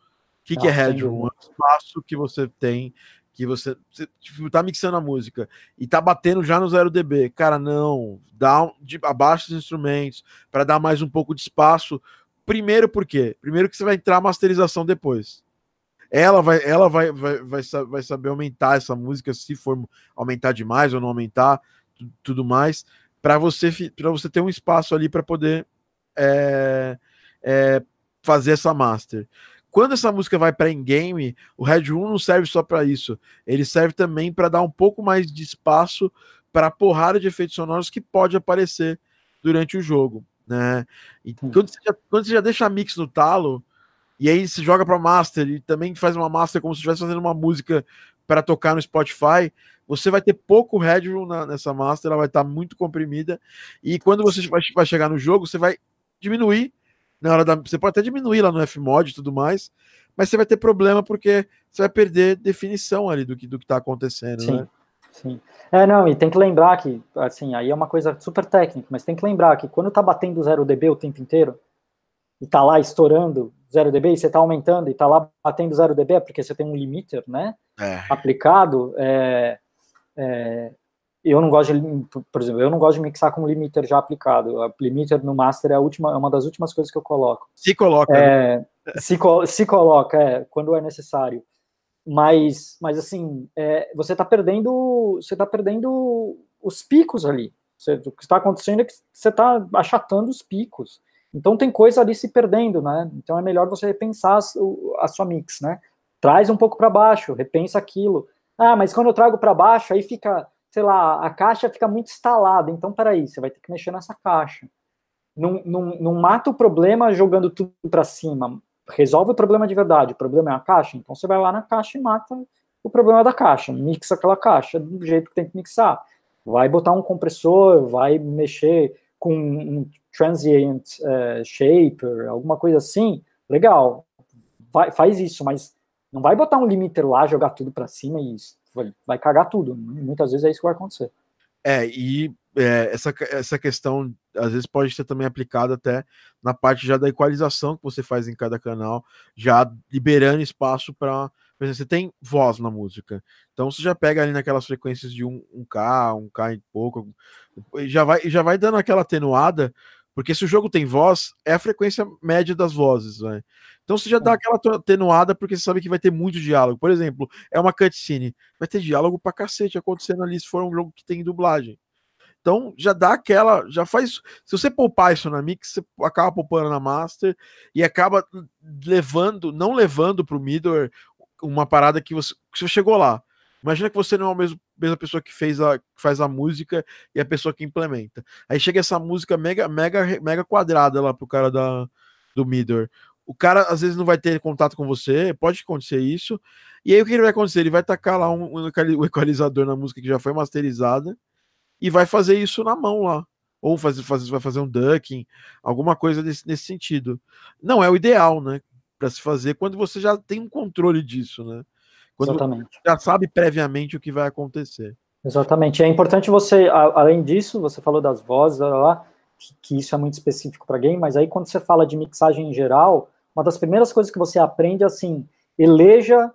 que, que é headroom? É um espaço que você tem, que você, você tipo, tá mixando a música e tá batendo já no 0 dB. Cara, não, dá um, de, abaixa os instrumentos para dar mais um pouco de espaço. Primeiro, por quê? Primeiro que você vai entrar a masterização depois. Ela vai, ela vai, vai, vai, vai saber aumentar essa música, se for aumentar demais ou não aumentar. tudo mais, para você, para você ter um espaço ali para poder é, é, fazer essa master. Quando essa música vai para in-game, o Red Room não serve só para isso. Ele serve também para dar um pouco mais de espaço para a porrada de efeitos sonoros que pode aparecer durante o jogo. Né? E quando você, já, quando você já deixa a mix no talo, e aí se joga para master e também faz uma master como se estivesse fazendo uma música para tocar no Spotify, você vai ter pouco headroom na, nessa master, ela vai estar tá muito comprimida. E quando você vai, vai, chegar no jogo, você vai diminuir na hora da. Você pode até diminuir lá no Fmod e tudo mais, mas você vai ter problema porque você vai perder definição ali do que do que está acontecendo, Sim. né? Sim. É, não, e tem que lembrar que, assim, aí é uma coisa super técnica, mas tem que lembrar que quando tá batendo 0 dB o tempo inteiro, e tá lá estourando 0 dB, e você tá aumentando e tá lá batendo 0 dB, é porque você tem um limiter, né, é. aplicado, é, é, eu não gosto de, por exemplo, eu não gosto de mixar com limiter já aplicado. O limiter no master é a última, é uma das últimas coisas que eu coloco. Se coloca. É, né? se, se coloca, é, quando é necessário. Mas, mas assim, é, você está perdendo, você tá perdendo os picos ali. Você, o que está acontecendo é que você está achatando os picos. Então tem coisa ali se perdendo, né? Então é melhor você repensar a, a sua mix, né? Traz um pouco para baixo, repensa aquilo. Ah, mas quando eu trago para baixo, aí fica, sei lá, a caixa fica muito instalada. Então, peraí, você vai ter que mexer nessa caixa. Não, não, não mata o problema jogando tudo para cima. Resolve o problema de verdade. O problema é a caixa. Então, você vai lá na caixa e mata o problema da caixa. Mixa aquela caixa do jeito que tem que mixar. Vai botar um compressor, vai mexer com um transient uh, shaper, alguma coisa assim. Legal. Vai, faz isso, mas não vai botar um limiter lá, jogar tudo para cima e vai, cagar tudo. Muitas vezes é isso que vai acontecer. É, e é, essa, essa questão às vezes pode ser também aplicada até na parte já da equalização que você faz em cada canal, já liberando espaço para. Você tem voz na música, então você já pega ali naquelas frequências de 1, 1K, 1K e pouco, já vai, já vai dando aquela atenuada, porque se o jogo tem voz, é a frequência média das vozes, né? Então você já dá é. aquela atenuada porque você sabe que vai ter muito diálogo. Por exemplo, é uma cutscene, vai ter diálogo pra cacete acontecendo ali se for um jogo que tem dublagem. Então já dá aquela, já faz. Se você poupar isso na Mix, você acaba poupando na Master e acaba levando, não levando para o middleware uma parada que você, que você chegou lá. Imagina que você não é a mesma, mesma pessoa que fez a que faz a música e a pessoa que implementa. Aí chega essa música mega mega mega quadrada lá pro cara da do middleware o cara às vezes não vai ter contato com você, pode acontecer isso. E aí o que ele vai acontecer? Ele vai tacar lá um, um equalizador na música que já foi masterizada e vai fazer isso na mão lá. Ou fazer, fazer, vai fazer um ducking, alguma coisa desse, nesse sentido. Não é o ideal, né? Para se fazer quando você já tem um controle disso, né? Quando Exatamente. já sabe previamente o que vai acontecer. Exatamente. É importante você, além disso, você falou das vozes, lá, que isso é muito específico para game, mas aí quando você fala de mixagem em geral, uma das primeiras coisas que você aprende é assim, eleja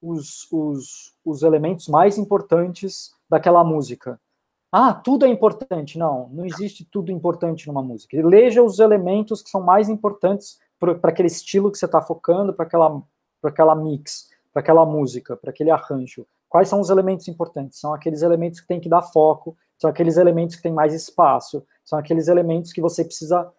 os, os, os elementos mais importantes daquela música. Ah, tudo é importante. Não, não existe tudo importante numa música. Eleja os elementos que são mais importantes para aquele estilo que você está focando, para aquela, aquela mix, para aquela música, para aquele arranjo. Quais são os elementos importantes? São aqueles elementos que tem que dar foco, são aqueles elementos que têm mais espaço, são aqueles elementos que você precisa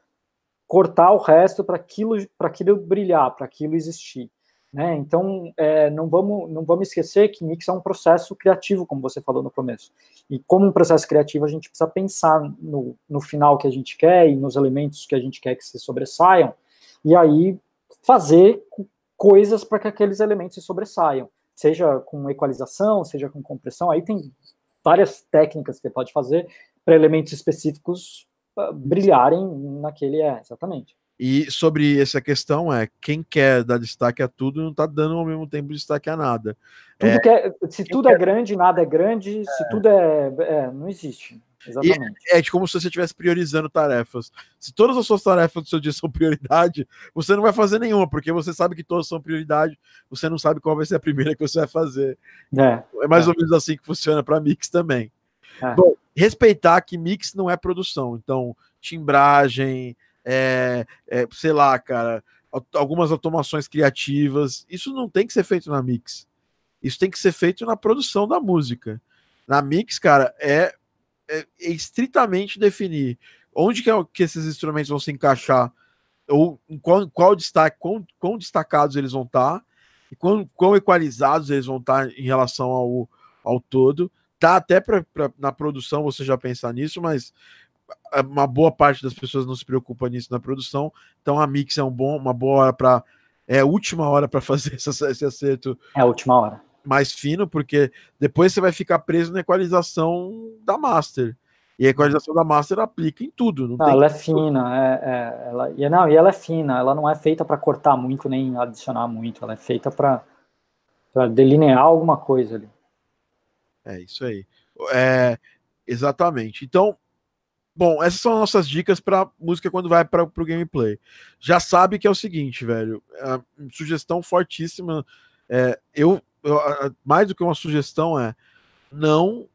cortar o resto para aquilo, aquilo brilhar, para aquilo existir. Né? Então, é, não, vamos, não vamos esquecer que mix é um processo criativo, como você falou no começo. E como um processo criativo, a gente precisa pensar no, no final que a gente quer e nos elementos que a gente quer que se sobressaiam, e aí fazer coisas para que aqueles elementos se sobressaiam, seja com equalização, seja com compressão, aí tem várias técnicas que você pode fazer para elementos específicos brilharem naquele é, exatamente. E sobre essa questão é quem quer dar destaque a tudo não está dando ao mesmo tempo destaque a nada. Tudo é, é, se tudo é quer... é grande, nada é grande, é. se tudo é, é, não existe. Exatamente. E é como se você estivesse priorizando tarefas. Se todas as suas tarefas do seu dia são prioridade, você não vai fazer nenhuma, porque você sabe que todas são prioridade, você não sabe qual vai ser a primeira que você vai fazer. É, é mais ou menos assim que funciona para Mix também. Bom, respeitar que mix não é produção. Então, timbragem, é, é, sei lá, cara, algumas automações criativas, isso não tem que ser feito na mix. Isso tem que ser feito na produção da música. Na mix, cara, é é, é estritamente definir onde que, é, que esses instrumentos vão se encaixar, ou qual, qual destaque, quão, quão destacados eles vão estar, tá, e quão, quão equalizados eles vão estar tá em relação ao, ao todo. Tá até pra, pra, na produção você já pensar nisso, mas uma boa parte das pessoas não se preocupa nisso na produção. Então a mix é um bom, uma boa hora para é a última hora para fazer esse, esse acerto. É a última hora. Mais fino, porque depois você vai ficar preso na equalização da master. E a equalização da master aplica em tudo. Não, não ela é fina, é, é, ela, e, não, e ela é fina, ela não é feita para cortar muito nem adicionar muito, ela é feita para delinear alguma coisa ali. É isso aí. É, exatamente. Então, bom, essas são nossas dicas para música quando vai para o gameplay. Já sabe que é o seguinte, velho. Sugestão fortíssima. É, eu, eu, mais do que uma sugestão é não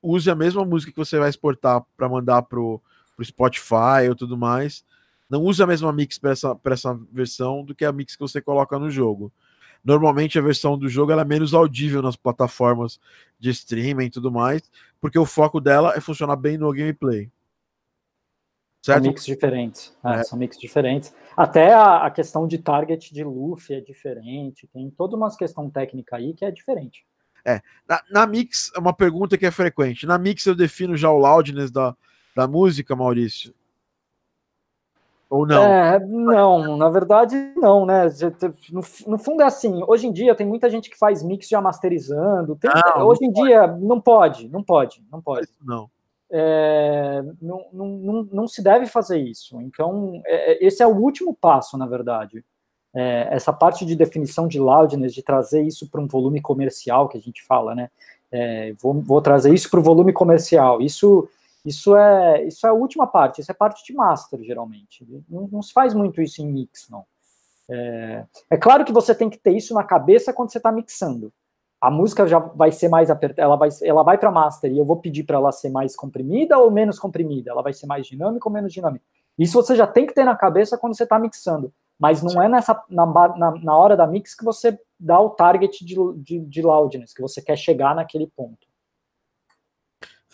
use a mesma música que você vai exportar para mandar pro, pro Spotify ou tudo mais. Não use a mesma mix para essa, essa versão do que a mix que você coloca no jogo. Normalmente a versão do jogo é menos audível nas plataformas de streaming e tudo mais, porque o foco dela é funcionar bem no gameplay. Certo? São mix diferentes. É, é. São mix diferentes. Até a, a, questão de target de Luffy é diferente. Tem toda uma questão técnica aí que é diferente. É, na, na, Mix, é uma pergunta que é frequente. Na Mix eu defino já o loudness da, da música, Maurício? Ou não? É, não, na verdade não, né? No, no, fundo é assim, hoje em dia tem muita gente que faz mix já masterizando. Tem, não, hoje não em pode. dia não pode, não pode, não pode. Não. É, não, não, não, não, se deve fazer isso. Então, é, é esse é o último passo, na verdade é, essa parte de definição de loudness, de trazer isso para um volume comercial, que a gente fala, né? É, vou, vou, trazer isso para o volume comercial. Isso, isso, é, isso é a última parte, isso é parte de master, geralmente. Não, não se faz muito isso em mix, não. É, é, claro que você tem que ter isso na cabeça quando você está mixando. A música já vai ser mais apertada, ela vai, ela vai para master e eu vou pedir para ela ser mais comprimida ou menos comprimida, ela vai ser mais dinâmica ou menos dinâmica. Isso você já tem que ter na cabeça quando você está mixando mas não é nessa na, na, na, hora da mix que você dá o target de, de, de loudness, que você quer chegar naquele ponto.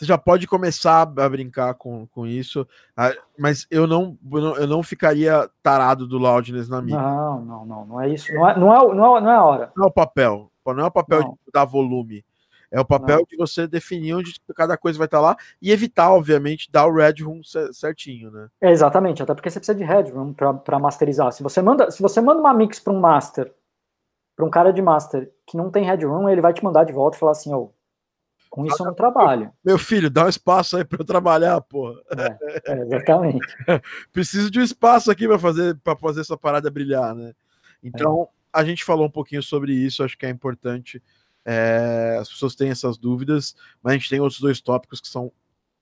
Você já pode começar a brincar com, com isso, ah, mas eu não, eu não ficaria tarado do loudness na mix. Não, não, não, não é isso. Não é, não é, não é, não é a hora. Não é o papel. Não é o papel não. de dar volume. É o papel não. de você definir onde cada coisa vai estar lá e evitar, obviamente, dar o red room certinho, né? É, exatamente, até porque você precisa de red room para masterizar. Se você manda, se você manda uma mix para um master, para um cara de master que não tem red room, ele vai te mandar de volta e falar assim, ô, oh, com isso eu não trabalho. Meu filho, dá um espaço aí para eu trabalhar, porra. É, é, exatamente. Preciso de um espaço aqui para fazer para fazer essa parada brilhar, né? Então, é. a gente falou um pouquinho sobre isso, acho que é importante é, as pessoas têm essas dúvidas, mas a gente tem outros dois tópicos que são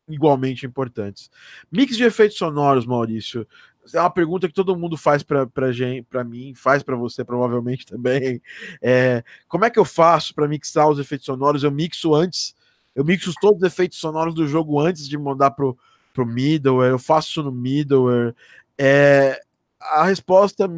igualmente importantes. Mix de efeitos sonoros, Maurício. É uma pergunta que todo mundo faz para gente, para mim, faz para você provavelmente também. É, como é que eu faço para mixar os efeitos sonoros? Eu mixo antes, eu mixo todos os efeitos sonoros do jogo antes de mandar pro pro middleware. Eu faço isso no middleware. É, a resposta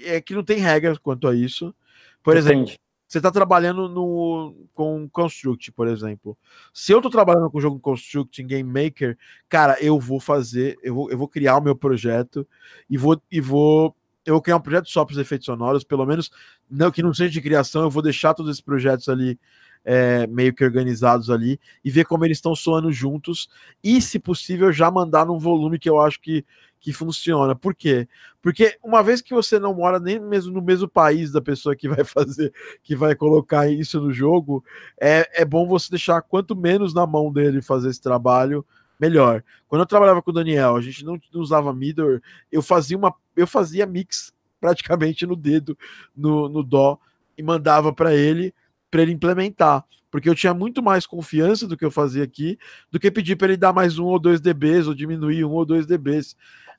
é que não tem regras quanto a isso. Por exemplo, você está trabalhando no, com Construct, por exemplo. Se eu estou trabalhando com o jogo Construct em Game Maker, cara, eu vou fazer, eu vou, eu vou criar o meu projeto e vou, e vou eu vou criar um projeto só para os efeitos sonoros, pelo menos não que não seja de criação, eu vou deixar todos esses projetos ali é, meio que organizados ali e ver como eles estão soando juntos e, se possível, já mandar num volume que eu acho que que funciona. Por quê? Porque uma vez que você não mora nem mesmo no mesmo país da pessoa que vai fazer, que vai colocar isso no jogo, é, é bom você deixar quanto menos na mão dele fazer esse trabalho, melhor. Quando eu trabalhava com o Daniel, a gente não, não usava middle, eu fazia uma, eu fazia mix praticamente no dedo, no, no dó e mandava para ele para ele implementar, porque eu tinha muito mais confiança do que eu fazia aqui, do que pedir para ele dar mais um ou dois dBs ou diminuir um ou dois dBs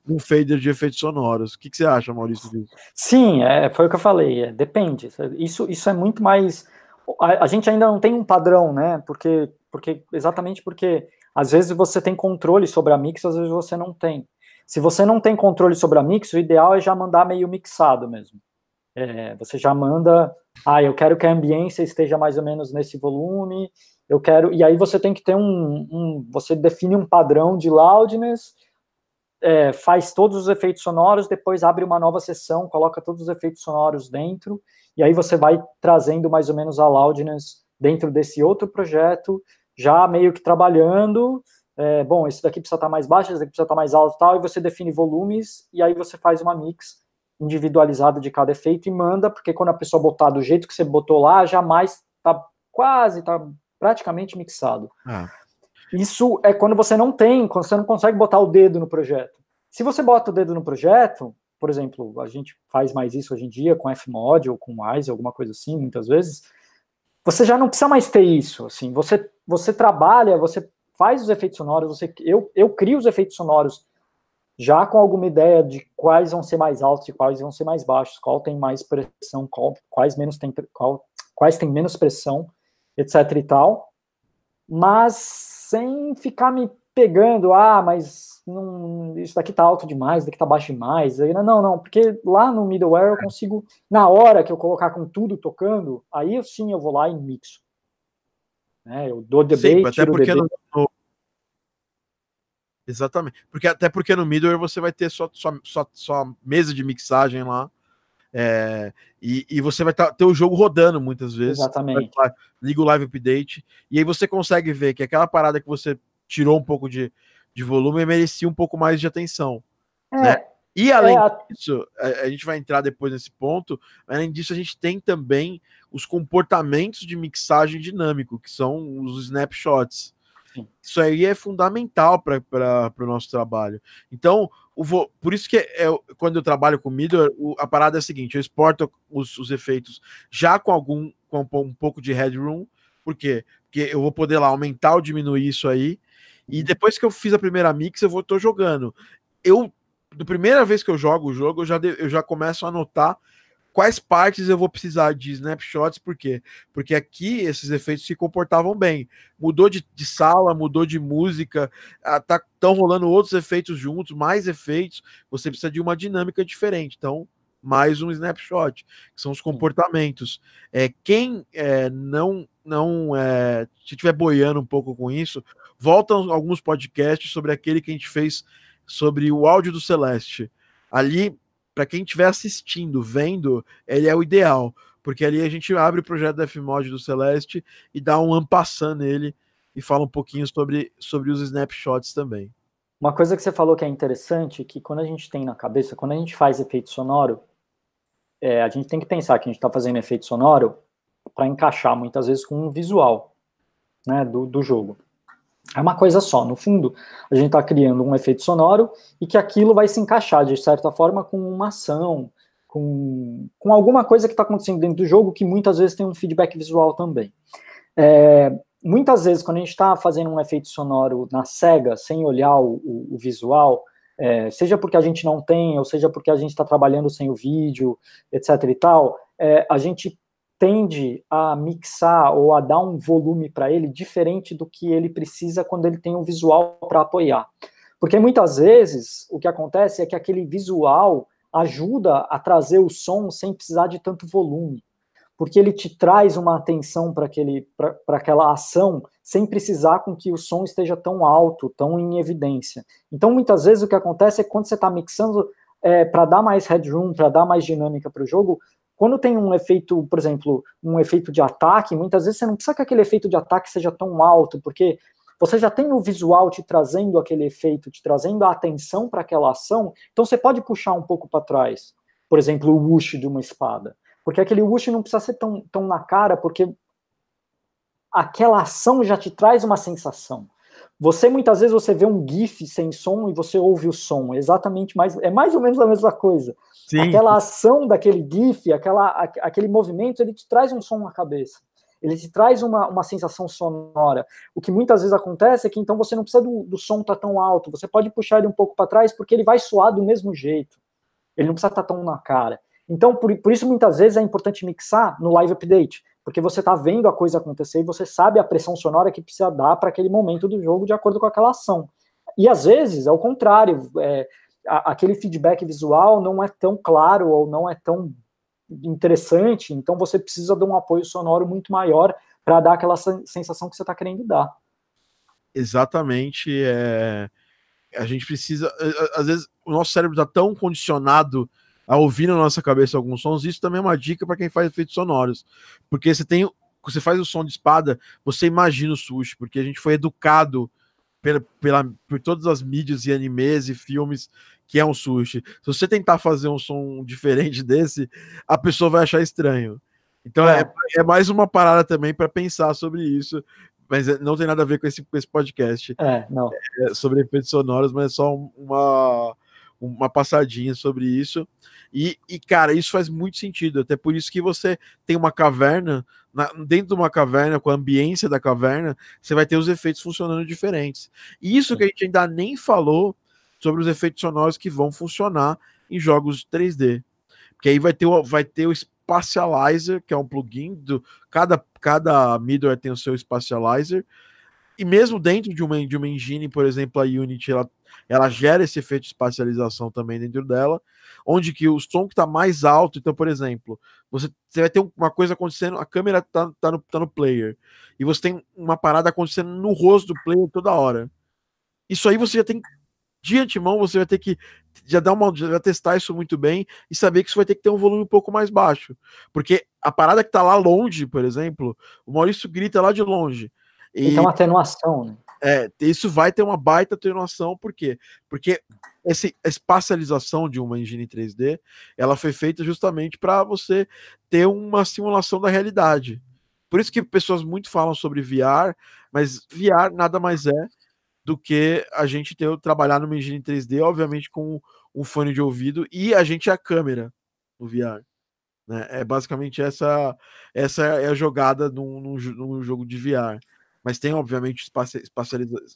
um fader de efeitos sonoros. O que, que você acha, Maurício, disso? Sim, é, foi o que eu falei, é, depende. Isso, isso é muito mais. A, a, gente ainda não tem um padrão, né? Porque, porque exatamente porque às vezes você tem controle sobre a mix, às vezes você não tem. Se você não tem controle sobre a mix, o ideal é já mandar meio mixado mesmo. É, você já manda, ah, eu quero que a ambiência esteja mais ou menos nesse volume, eu quero. E aí você tem que ter um. um você define um padrão de loudness, é, faz todos os efeitos sonoros, depois abre uma nova sessão, coloca todos os efeitos sonoros dentro, e aí você vai trazendo mais ou menos a loudness dentro desse outro projeto, já meio que trabalhando. É, bom, esse daqui precisa estar mais baixo, esse daqui precisa estar mais alto tal, e você define volumes, e aí você faz uma mix individualizada de cada efeito e manda, porque quando a pessoa botar do jeito que você botou lá, jamais tá quase, tá praticamente mixado. Ah. Isso é quando você não tem, quando você não consegue botar o dedo no projeto. Se você bota o dedo no projeto, por exemplo, a gente faz mais isso hoje em dia com Fmod ou com Wise, alguma coisa assim, muitas vezes, você já não precisa mais ter isso, assim, você, você trabalha, você faz os efeitos sonoros, você, eu, eu crio os efeitos sonoros já com alguma ideia de quais vão ser mais altos e quais vão ser mais baixos, qual tem mais pressão, qual, quais menos tem, qual, quais tem menos pressão, etc e tal, mas sem ficar me pegando, ah, mas não, isso daqui tá alto demais, isso daqui tá baixo demais. Não, não, porque lá no middleware eu consigo, na hora que eu colocar com tudo tocando, aí sim eu vou lá e mixo. Né, eu dou debate, sim, até porque no, no... Exatamente. Porque, até porque no middleware você vai ter só, só, só, mesa de mixagem lá. É, e, e, você vai tá, ter o jogo rodando muitas vezes. Exatamente. Liga o live update. E aí você consegue ver que aquela parada que você tirou um pouco de, de volume merecia um pouco mais de atenção. É, né? E além é, disso, a, a, gente vai entrar depois nesse ponto, além disso, a gente tem também os comportamentos de mixagem dinâmico, que são os snapshots. Sim. Isso aí é fundamental para o nosso trabalho. Então, o vo... por isso que é, quando eu trabalho com middleware, a parada é a seguinte: eu exporto os, os efeitos já com algum com um pouco de headroom, por quê? Porque eu vou poder lá aumentar ou diminuir isso aí e depois que eu fiz a primeira mix, eu vou tô jogando. Eu, da primeira vez que eu jogo o jogo, eu já, de, eu já começo a anotar quais partes eu vou precisar de snapshots, por quê? Porque aqui esses efeitos se comportavam bem. Mudou de, de sala, mudou de música, ah, tá tão rolando outros efeitos juntos, mais efeitos, você precisa de uma dinâmica diferente. Então, mais um snapshot, que são os comportamentos. É, quem é, não não é, se estiver boiando um pouco com isso, voltam alguns podcasts sobre aquele que a gente fez sobre o áudio do Celeste. Ali, para quem estiver assistindo, vendo, ele é o ideal, porque ali a gente abre o projeto da Fmod do Celeste e dá um ampassando nele e fala um pouquinho sobre, sobre os snapshots também. Uma coisa que você falou que é interessante, que quando a gente tem na cabeça, quando a gente faz efeito sonoro, é, a gente tem que pensar que a gente está fazendo efeito sonoro para encaixar muitas vezes com um visual né, do, do jogo. É uma coisa só, no fundo, a gente está criando um efeito sonoro e que aquilo vai se encaixar, de certa forma, com uma ação, com, com alguma coisa que está acontecendo dentro do jogo que muitas vezes tem um feedback visual também. É, muitas vezes, quando a gente está fazendo um efeito sonoro na cega, sem olhar o, o, visual, é, seja porque a gente não tem, ou seja porque a gente está trabalhando sem o vídeo, etc e tal, é, a gente tende a mixar ou a dar um volume para ele diferente do que ele precisa quando ele tem um visual para apoiar. Porque muitas vezes o que acontece é que aquele visual ajuda a trazer o som sem precisar de tanto volume. Porque ele te traz uma atenção para aquela ação sem precisar com que o som esteja tão alto, tão em evidência. Então, muitas vezes o que acontece é que quando você está mixando é, para dar mais headroom, para dar mais dinâmica para o jogo, quando tem um efeito, por exemplo, um efeito de ataque, muitas vezes você não precisa que aquele efeito de ataque seja tão alto, porque você já tem o visual te trazendo aquele efeito, te trazendo a atenção para aquela ação, então você pode puxar um pouco para trás. Por exemplo, o whoosh de uma espada. Porque aquele whoosh não precisa ser tão, tão na cara, porque aquela ação já te traz uma sensação. Você muitas vezes você vê um GIF sem som e você ouve o som, exatamente mais é mais ou menos a mesma coisa. Sim. Aquela ação daquele GIF, aquela, aquele movimento, ele te traz um som na cabeça. Ele te traz uma, uma sensação sonora. O que muitas vezes acontece é que então você não precisa do, do som estar tá tão alto, você pode puxar ele um pouco para trás porque ele vai soar do mesmo jeito. Ele não precisa estar tá tão na cara. Então, por, por isso, muitas vezes é importante mixar no live update porque você está vendo a coisa acontecer e você sabe a pressão sonora que precisa dar para aquele momento do jogo de acordo com aquela ação. E às vezes, é o contrário, é, a, aquele feedback visual não é tão claro ou não é tão interessante, então você precisa de um apoio sonoro muito maior para dar aquela sensação que você está querendo dar. Exatamente. É... A gente precisa. Às vezes, o nosso cérebro está tão condicionado a ouvir na nossa cabeça alguns sons. Isso também é uma dica para quem faz efeitos sonoros. Porque você tem. Você faz o som de espada, você imagina o sushi, porque a gente foi educado pela, pela, por todas as mídias e animes e filmes que é um sushi. Se você tentar fazer um som diferente desse, a pessoa vai achar estranho. Então é, é, é mais uma parada também para pensar sobre isso, mas é, não tem nada a ver com esse, com esse podcast. É, não. É sobre efeitos sonoros, mas é só uma, uma passadinha sobre isso. E, e, cara, isso faz muito sentido. Até por isso que você tem uma caverna, na, dentro de uma caverna, com a ambiência da caverna, você vai ter os efeitos funcionando diferentes. E isso que a gente ainda nem falou sobre os efeitos sonoros que vão funcionar em jogos 3D. Porque aí vai ter o, vai ter o Spatializer, que é um plugin do cada cada middleware tem o seu Spatializer. E mesmo dentro de uma, de uma engine, por exemplo, a Unity, ela, ela gera esse efeito de espacialização também dentro dela, onde que o som que está mais alto, então, por exemplo, você, você vai ter uma coisa acontecendo, a câmera está tá no, tá no player, e você tem uma parada acontecendo no rosto do player toda hora. Isso aí você já tem de antemão você vai ter que já dar uma já testar isso muito bem e saber que isso vai ter que ter um volume um pouco mais baixo, porque a parada que tá lá longe, por exemplo, o Maurício grita lá de longe. E uma atenuação, né? É, isso vai ter uma baita atenuação, por quê? Porque essa espacialização de uma engine 3D, ela foi feita justamente para você ter uma simulação da realidade. Por isso que pessoas muito falam sobre VR, mas VR nada mais é do que a gente ter trabalhar numa engine 3D, obviamente com um fone de ouvido e a gente é a câmera no VR. Né? É basicamente essa essa é a jogada num, num, num jogo de VR. Mas tem, obviamente,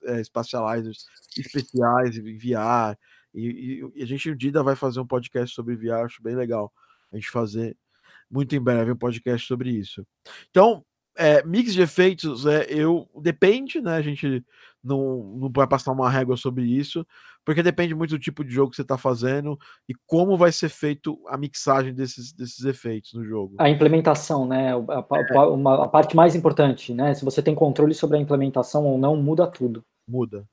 é, espacializers especiais em VR. E, e, e, a gente um dia vai fazer um podcast sobre VR, acho bem legal a gente fazer muito em breve um podcast sobre isso. Então, é, mix de efeitos, é, eu depende, né? A gente não, não vai passar uma régua sobre isso, porque depende muito do tipo de jogo que você está fazendo e como vai ser feito a mixagem desses, desses efeitos no jogo. A implementação, né? A, a, é. uma, a parte mais importante, né? Se você tem controle sobre a implementação ou não, muda tudo. Muda,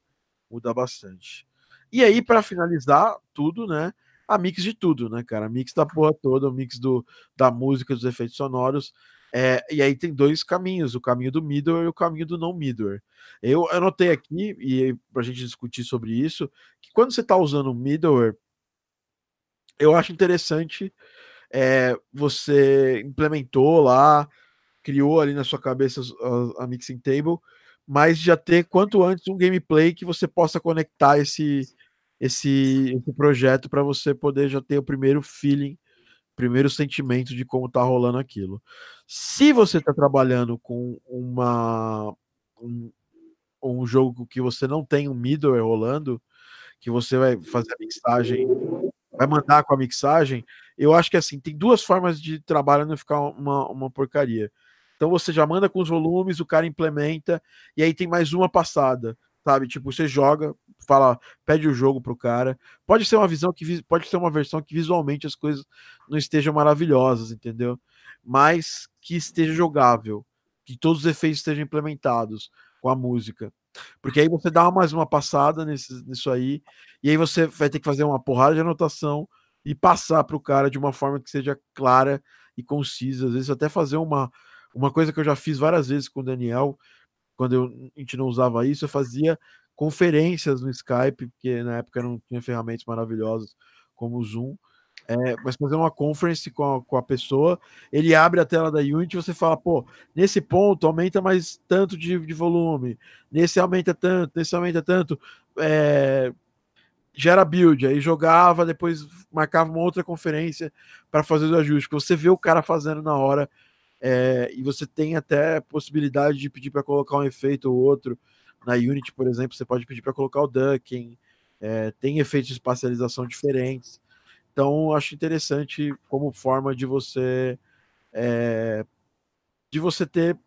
muda bastante. E aí, para finalizar tudo, né? A mix de tudo, né, cara? A mix da porra toda, o mix do, da música, dos efeitos sonoros. É, e aí tem dois caminhos, o caminho do middleware e o caminho do não middleware. Eu anotei aqui, e para a gente discutir sobre isso, que quando você está usando o middleware, eu acho interessante é, você implementou lá, criou ali na sua cabeça a, a mixing table, mas já ter quanto antes um gameplay que você possa conectar esse, esse, esse projeto para você poder já ter o primeiro feeling primeiro sentimento de como tá rolando aquilo. Se você está trabalhando com uma um, um jogo que você não tem um middleware rolando, que você vai fazer a mixagem, vai mandar com a mixagem, eu acho que assim, tem duas formas de trabalho não ficar uma, uma porcaria. Então você já manda com os volumes, o cara implementa, e aí tem mais uma passada sabe? Tipo, você joga, fala, pede o jogo pro cara. Pode ser uma visão que pode ser uma versão que visualmente as coisas não estejam maravilhosas, entendeu? Mas que esteja jogável, que todos os efeitos estejam implementados com a música. Porque aí você dá mais uma passada nesse, nisso aí, e aí você vai ter que fazer uma porrada de anotação e passar para o cara de uma forma que seja clara e concisa. Às vezes até fazer uma, uma coisa que eu já fiz várias vezes com o Daniel, quando eu, a gente não usava isso, eu fazia conferências no Skype, porque na época não tinha ferramentas maravilhosas como o Zoom. É, mas fazer uma conference com a, com a pessoa, ele abre a tela da Unity você fala, pô, nesse ponto aumenta mais tanto de, de volume, nesse aumenta tanto, nesse aumenta tanto, é, gera build, aí jogava, depois marcava uma outra conferência para fazer os ajustes, que você vê o cara fazendo na hora é, e você tem até possibilidade de pedir para colocar um efeito ou outro. Na Unity, por exemplo, você pode pedir para colocar o ducking, é, tem efeitos de espacialização diferentes. Então, acho interessante como forma de você é, de você ter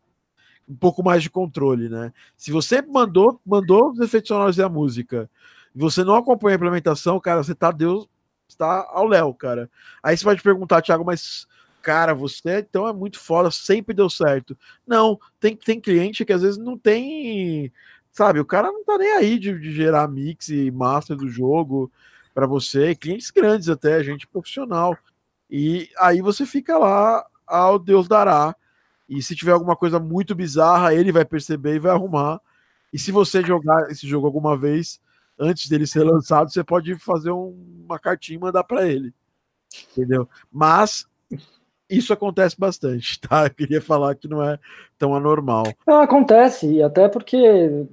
um pouco mais de controle, né? Se você mandou mandou os efeitos sonoros e a música, e você não acompanha a implementação, cara, você tá Deus está ao léu, cara. Aí você vai te perguntar, Thiago, mas cara, você então é muito foda, sempre deu certo. Não, tem, tem cliente que às vezes não tem, sabe, o cara não tá nem aí de, de gerar mix e master do jogo para você, clientes grandes até, gente profissional. E aí você fica lá, ao Deus dará. E se tiver alguma coisa muito bizarra, ele vai perceber e vai arrumar. E se você jogar esse jogo alguma vez, antes dele ser lançado, você pode fazer um, uma cartinha e mandar para ele. Entendeu? Mas isso acontece bastante, tá? Eu queria falar que não é tão anormal. Não, acontece, até porque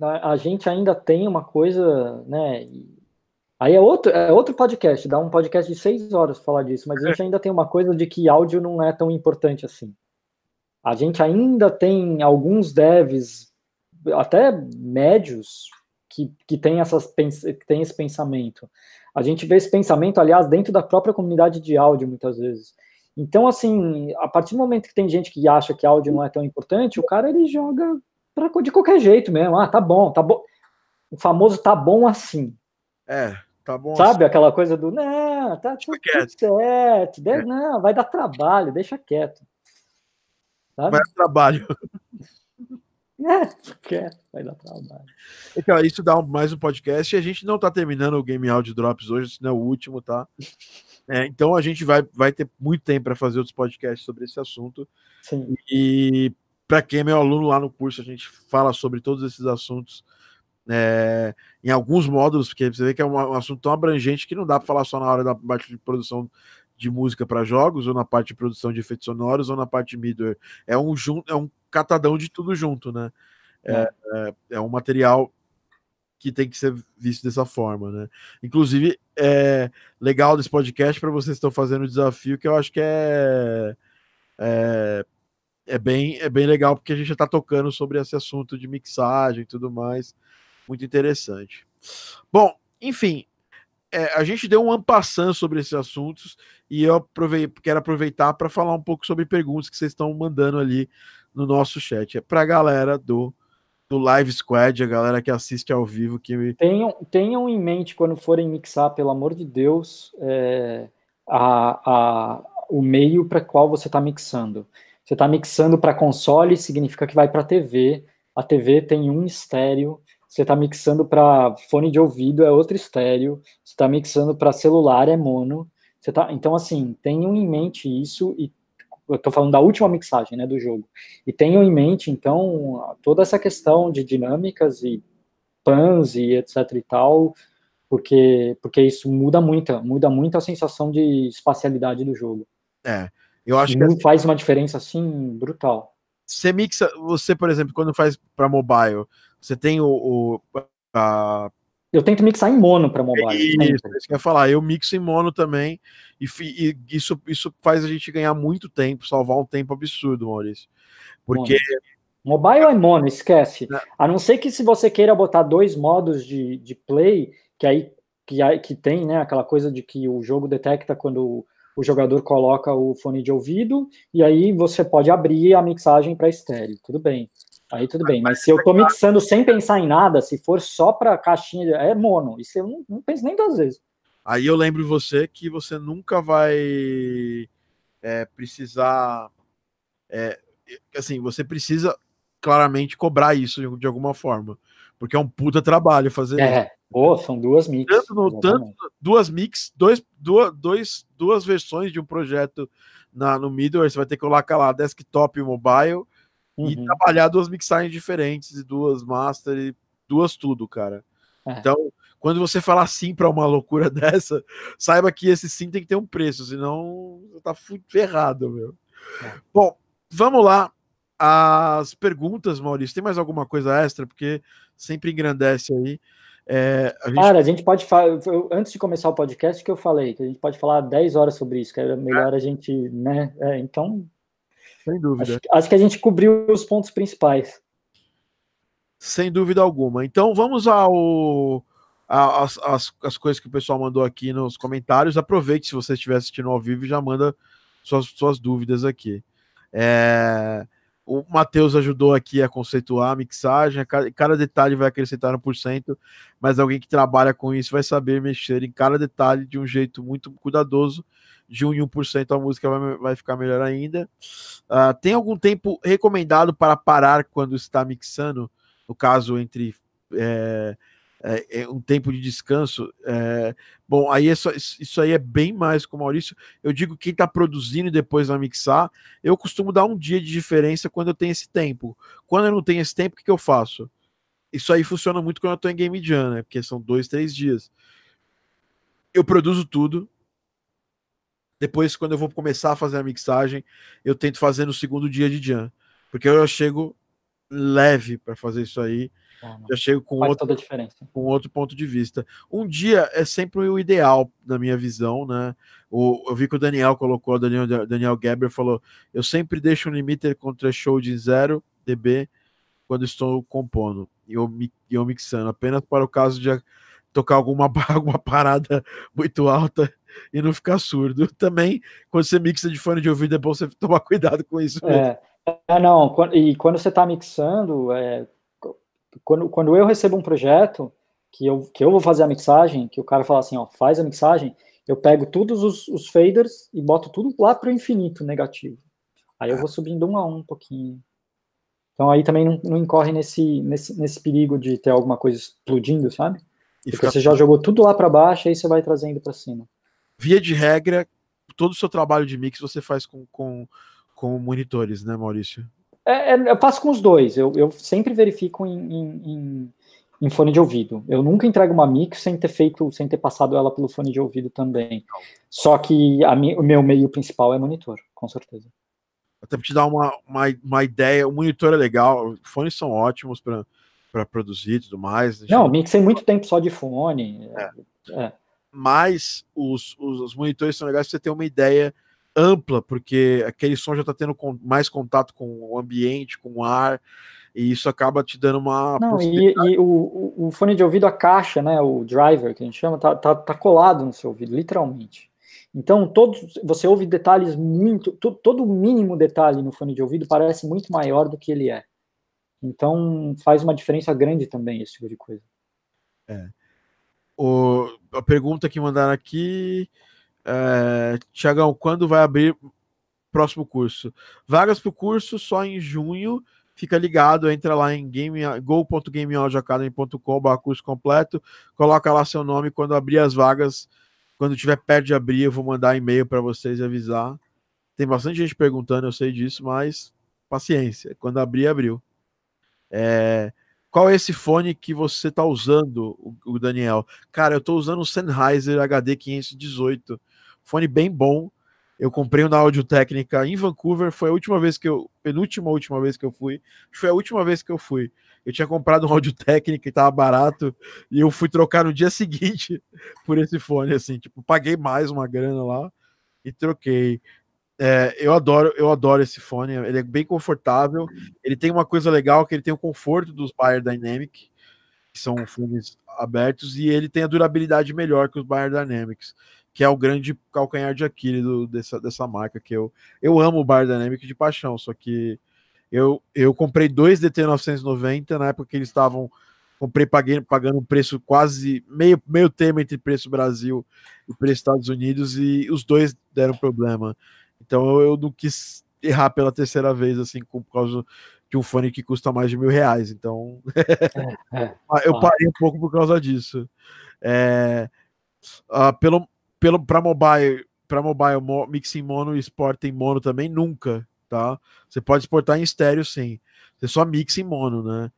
a gente ainda tem uma coisa, né? Aí é outro, é outro podcast, dá um podcast de seis horas falar disso, mas a gente ainda tem uma coisa de que áudio não é tão importante assim. A gente ainda tem alguns devs, até médios, que, que tem, essas, que tem esse pensamento. A gente vê esse pensamento, aliás, dentro da própria comunidade de áudio, muitas vezes. Então, assim, a partir do momento que tem gente que acha que áudio não é tão importante, o cara ele joga pra, de qualquer jeito mesmo. Ah, tá bom, tá bom. O famoso tá bom assim. É, tá bom. Sabe assim. aquela coisa do não, tá tudo, tudo certo, é. não, vai dar trabalho, deixa quieto. Sabe? Vai dar trabalho. É, quer, vai dar trabalho. Então, isso dá mais um podcast e a gente não tá terminando o Game Audio Drops hoje, senão é o último, tá? É, então a gente vai, vai ter muito tempo para fazer outros podcasts sobre esse assunto. Sim. E para quem é meu aluno lá no curso, a gente fala sobre todos esses assuntos é, em alguns módulos, porque você vê que é um, um, assunto tão abrangente que não dá para falar só na hora da parte de produção de música para jogos, ou na parte de produção de efeitos sonoros, ou na parte de middleware. É um, é um catadão de tudo junto, né? É, é, é, é um material que tem que ser visto dessa forma, né? Inclusive, é legal desse podcast para vocês que estão fazendo o desafio, que eu acho que é, é, é, bem, é bem legal, porque a gente já está tocando sobre esse assunto de mixagem e tudo mais. Muito interessante. Bom, enfim, é, a gente deu um ampassando sobre esses assuntos e eu quero aproveitar para falar um pouco sobre perguntas que vocês estão mandando ali no nosso chat. É para a galera do do Live Squad, a galera que assiste ao vivo. que tenham, tenham em mente quando forem mixar, pelo amor de Deus, é, a, a, o meio para qual você está mixando. Você está mixando para console, significa que vai para TV. A TV tem um estéreo. Você está mixando para fone de ouvido, é outro estéreo. Você está mixando para celular, é mono. Você tá, então, assim, tenham em mente isso e eu estou falando da última mixagem né, do jogo. E tenham em mente, então, toda essa questão de dinâmicas e pans e etc e tal, porque, porque isso muda muito, muda muito a sensação de espacialidade do jogo. É, eu acho que... Assim faz uma diferença, assim, brutal. Você mixa, você, por exemplo, quando faz para mobile, você tem o, o a, eu tento mixar em mono para mobile. Isso, isso que eu ia falar. Eu mixo em mono também. E, e, isso, isso faz a gente ganhar muito tempo, salvar um tempo absurdo, Maurício. Porque. Mono. Mobile é mono, esquece. É. A não ser que se você queira botar dois modos de, de play, que aí que, que tem, né? Aquela coisa de que o jogo detecta quando o jogador coloca o fone de ouvido, e aí você pode abrir a mixagem para estéreo. Tudo bem. Aí tudo bem, mas se eu tô mixando sem pensar em nada, se for só para caixinha, é mono. Isso eu não, não, penso nem duas vezes. Aí eu lembro você que você nunca vai é, precisar. É, assim, você precisa claramente cobrar isso de, alguma forma. Porque é um puta trabalho fazer é. isso. Oh, são duas mix. Tanto, no, tanto duas mix, dois, duas, dois, duas versões de um projeto na, no middleware, você vai ter que colocar lá desktop e mobile uhum. e trabalhar duas mixagens diferentes e duas master e duas tudo, cara. É. Então, quando você falar sim para uma loucura dessa, saiba que esse sim tem que ter um preço, senão tá ferrado, meu. É. Bom, vamos lá. As perguntas, Maurício, tem mais alguma coisa extra? Porque sempre engrandece aí. É, a gente... Cara, a gente pode falar. Antes de começar o podcast, que eu falei, que a gente pode falar 10 horas sobre isso, que era melhor é. a gente, né? É, então, sem dúvida. Acho, acho, que a gente cobriu os pontos principais. Sem dúvida alguma. Então vamos ao as, as, as coisas que o pessoal mandou aqui nos comentários. Aproveite se você estiver assistindo ao vivo e já manda suas, suas dúvidas aqui. É, o Matheus ajudou aqui a conceituar a mixagem, cada, cada detalhe vai acrescentar 1%, mas alguém que trabalha com isso vai saber mexer em cada detalhe de um jeito muito cuidadoso. De 1 em 1% a música vai, vai ficar melhor ainda. Uh, tem algum tempo recomendado para parar quando está mixando? No caso, entre é, é, é um tempo de descanso. É, bom, aí é só, isso aí é bem mais com o Maurício. Eu digo quem está produzindo e depois vai mixar. Eu costumo dar um dia de diferença quando eu tenho esse tempo. Quando eu não tenho esse tempo, o que, que eu faço? Isso aí funciona muito quando eu estou em Game Jam, né? Porque são dois, três dias. Eu produzo tudo. Depois, quando eu vou começar a fazer a mixagem, eu tento fazer no segundo dia de Jam. Porque eu chego leve para fazer isso aí já chego com outro, com outro ponto de vista. Um dia é sempre o ideal, na minha visão, né? O, eu vi que o Daniel colocou, o Daniel, Daniel Geber falou: eu sempre deixo um limiter com threshold em 0 dB quando estou compondo e eu, eu mixando, apenas para o caso de tocar alguma, alguma parada muito alta e não ficar surdo. Também, quando você mixa de fone de ouvido, é bom você tomar cuidado com isso. É, é não, e quando você está mixando, é, quando, quando eu recebo um projeto, que eu, que eu vou fazer a mixagem, que o cara fala assim, ó, faz a mixagem, eu pego todos os, os faders e boto tudo lá para o infinito negativo. Aí eu vou subindo um a um um pouquinho. Então aí também não, não incorre nesse, nesse, nesse perigo de ter alguma coisa explodindo, sabe? E Porque você já jogou tudo lá para baixo, aí você vai trazendo para cima. Via de regra, todo o seu trabalho de mix você faz com, com, com monitores, né, Maurício? É, é, eu faço com os dois. Eu, eu sempre verifico em, em, em, fone de ouvido. Eu nunca entrego uma mix sem ter feito, sem ter passado ela pelo fone de ouvido também. Só que a o meu meio principal é monitor, com certeza. Até para te dar uma, uma, uma, ideia, o monitor é legal, fones são ótimos para produzir e tudo mais. Não, mixei muito tempo só de fone. É. É. Mas os, os, os monitores são legais para você ter uma ideia ampla, porque aquele som já está tendo mais contato com o ambiente, com o ar, e isso acaba te dando uma. Não, e, e o, o, fone de ouvido, a caixa, né, o driver que a gente chama, tá, tá, tá colado no seu ouvido, literalmente. Então, todos, você ouve detalhes muito. To, todo o mínimo detalhe no fone de ouvido parece muito maior do que ele é. Então, faz uma diferença grande também esse tipo de coisa. É. O, a pergunta que mandaram aqui é, Tiagão, quando vai abrir próximo curso? Vagas para o curso só em junho. Fica ligado, entra lá em go.gameaudioacademy.com, curso completo, coloca lá seu nome quando abrir as vagas. Quando tiver perto de abrir, eu vou mandar e-mail para vocês e avisar. Tem bastante gente perguntando, eu sei disso, mas paciência. Quando abrir, abriu. É, qual é esse fone que você está usando, o, Daniel? Cara, eu estou usando o Sennheiser HD 518 fone bem bom. Eu comprei um da Audio Técnica em Vancouver, foi a última vez que eu, penúltima última vez que eu fui, foi a última vez que eu fui. Eu tinha comprado um Audio Técnica e tava barato, e eu fui trocar no dia seguinte por esse fone, assim, tipo, paguei mais uma grana lá e troquei. É, eu adoro, eu adoro esse fone, ele é bem confortável, ele tem uma coisa legal que ele tem o conforto dos Bayer Dynamic, que são fones abertos, e ele tem a durabilidade melhor que os Bayer Dynamics que é o grande calcanhar de Aquiles dessa, dessa marca, que eu, eu amo o Bar Dynamic de paixão, só que eu, eu comprei dois DT990 na época que eles estavam comprei paguei, pagando um preço quase meio, meio termo entre preço Brasil e preço Estados Unidos e os dois deram problema. Então eu, não quis errar pela terceira vez assim por causa de um fone que custa mais de mil reais. Então é, é, eu parei um pouco por causa disso. É, uh, pelo, pelo para mobile, para mobile mixing mono e export em mono também nunca, tá? Você pode exportar em estéreo sim. Você só mixa em mono, né?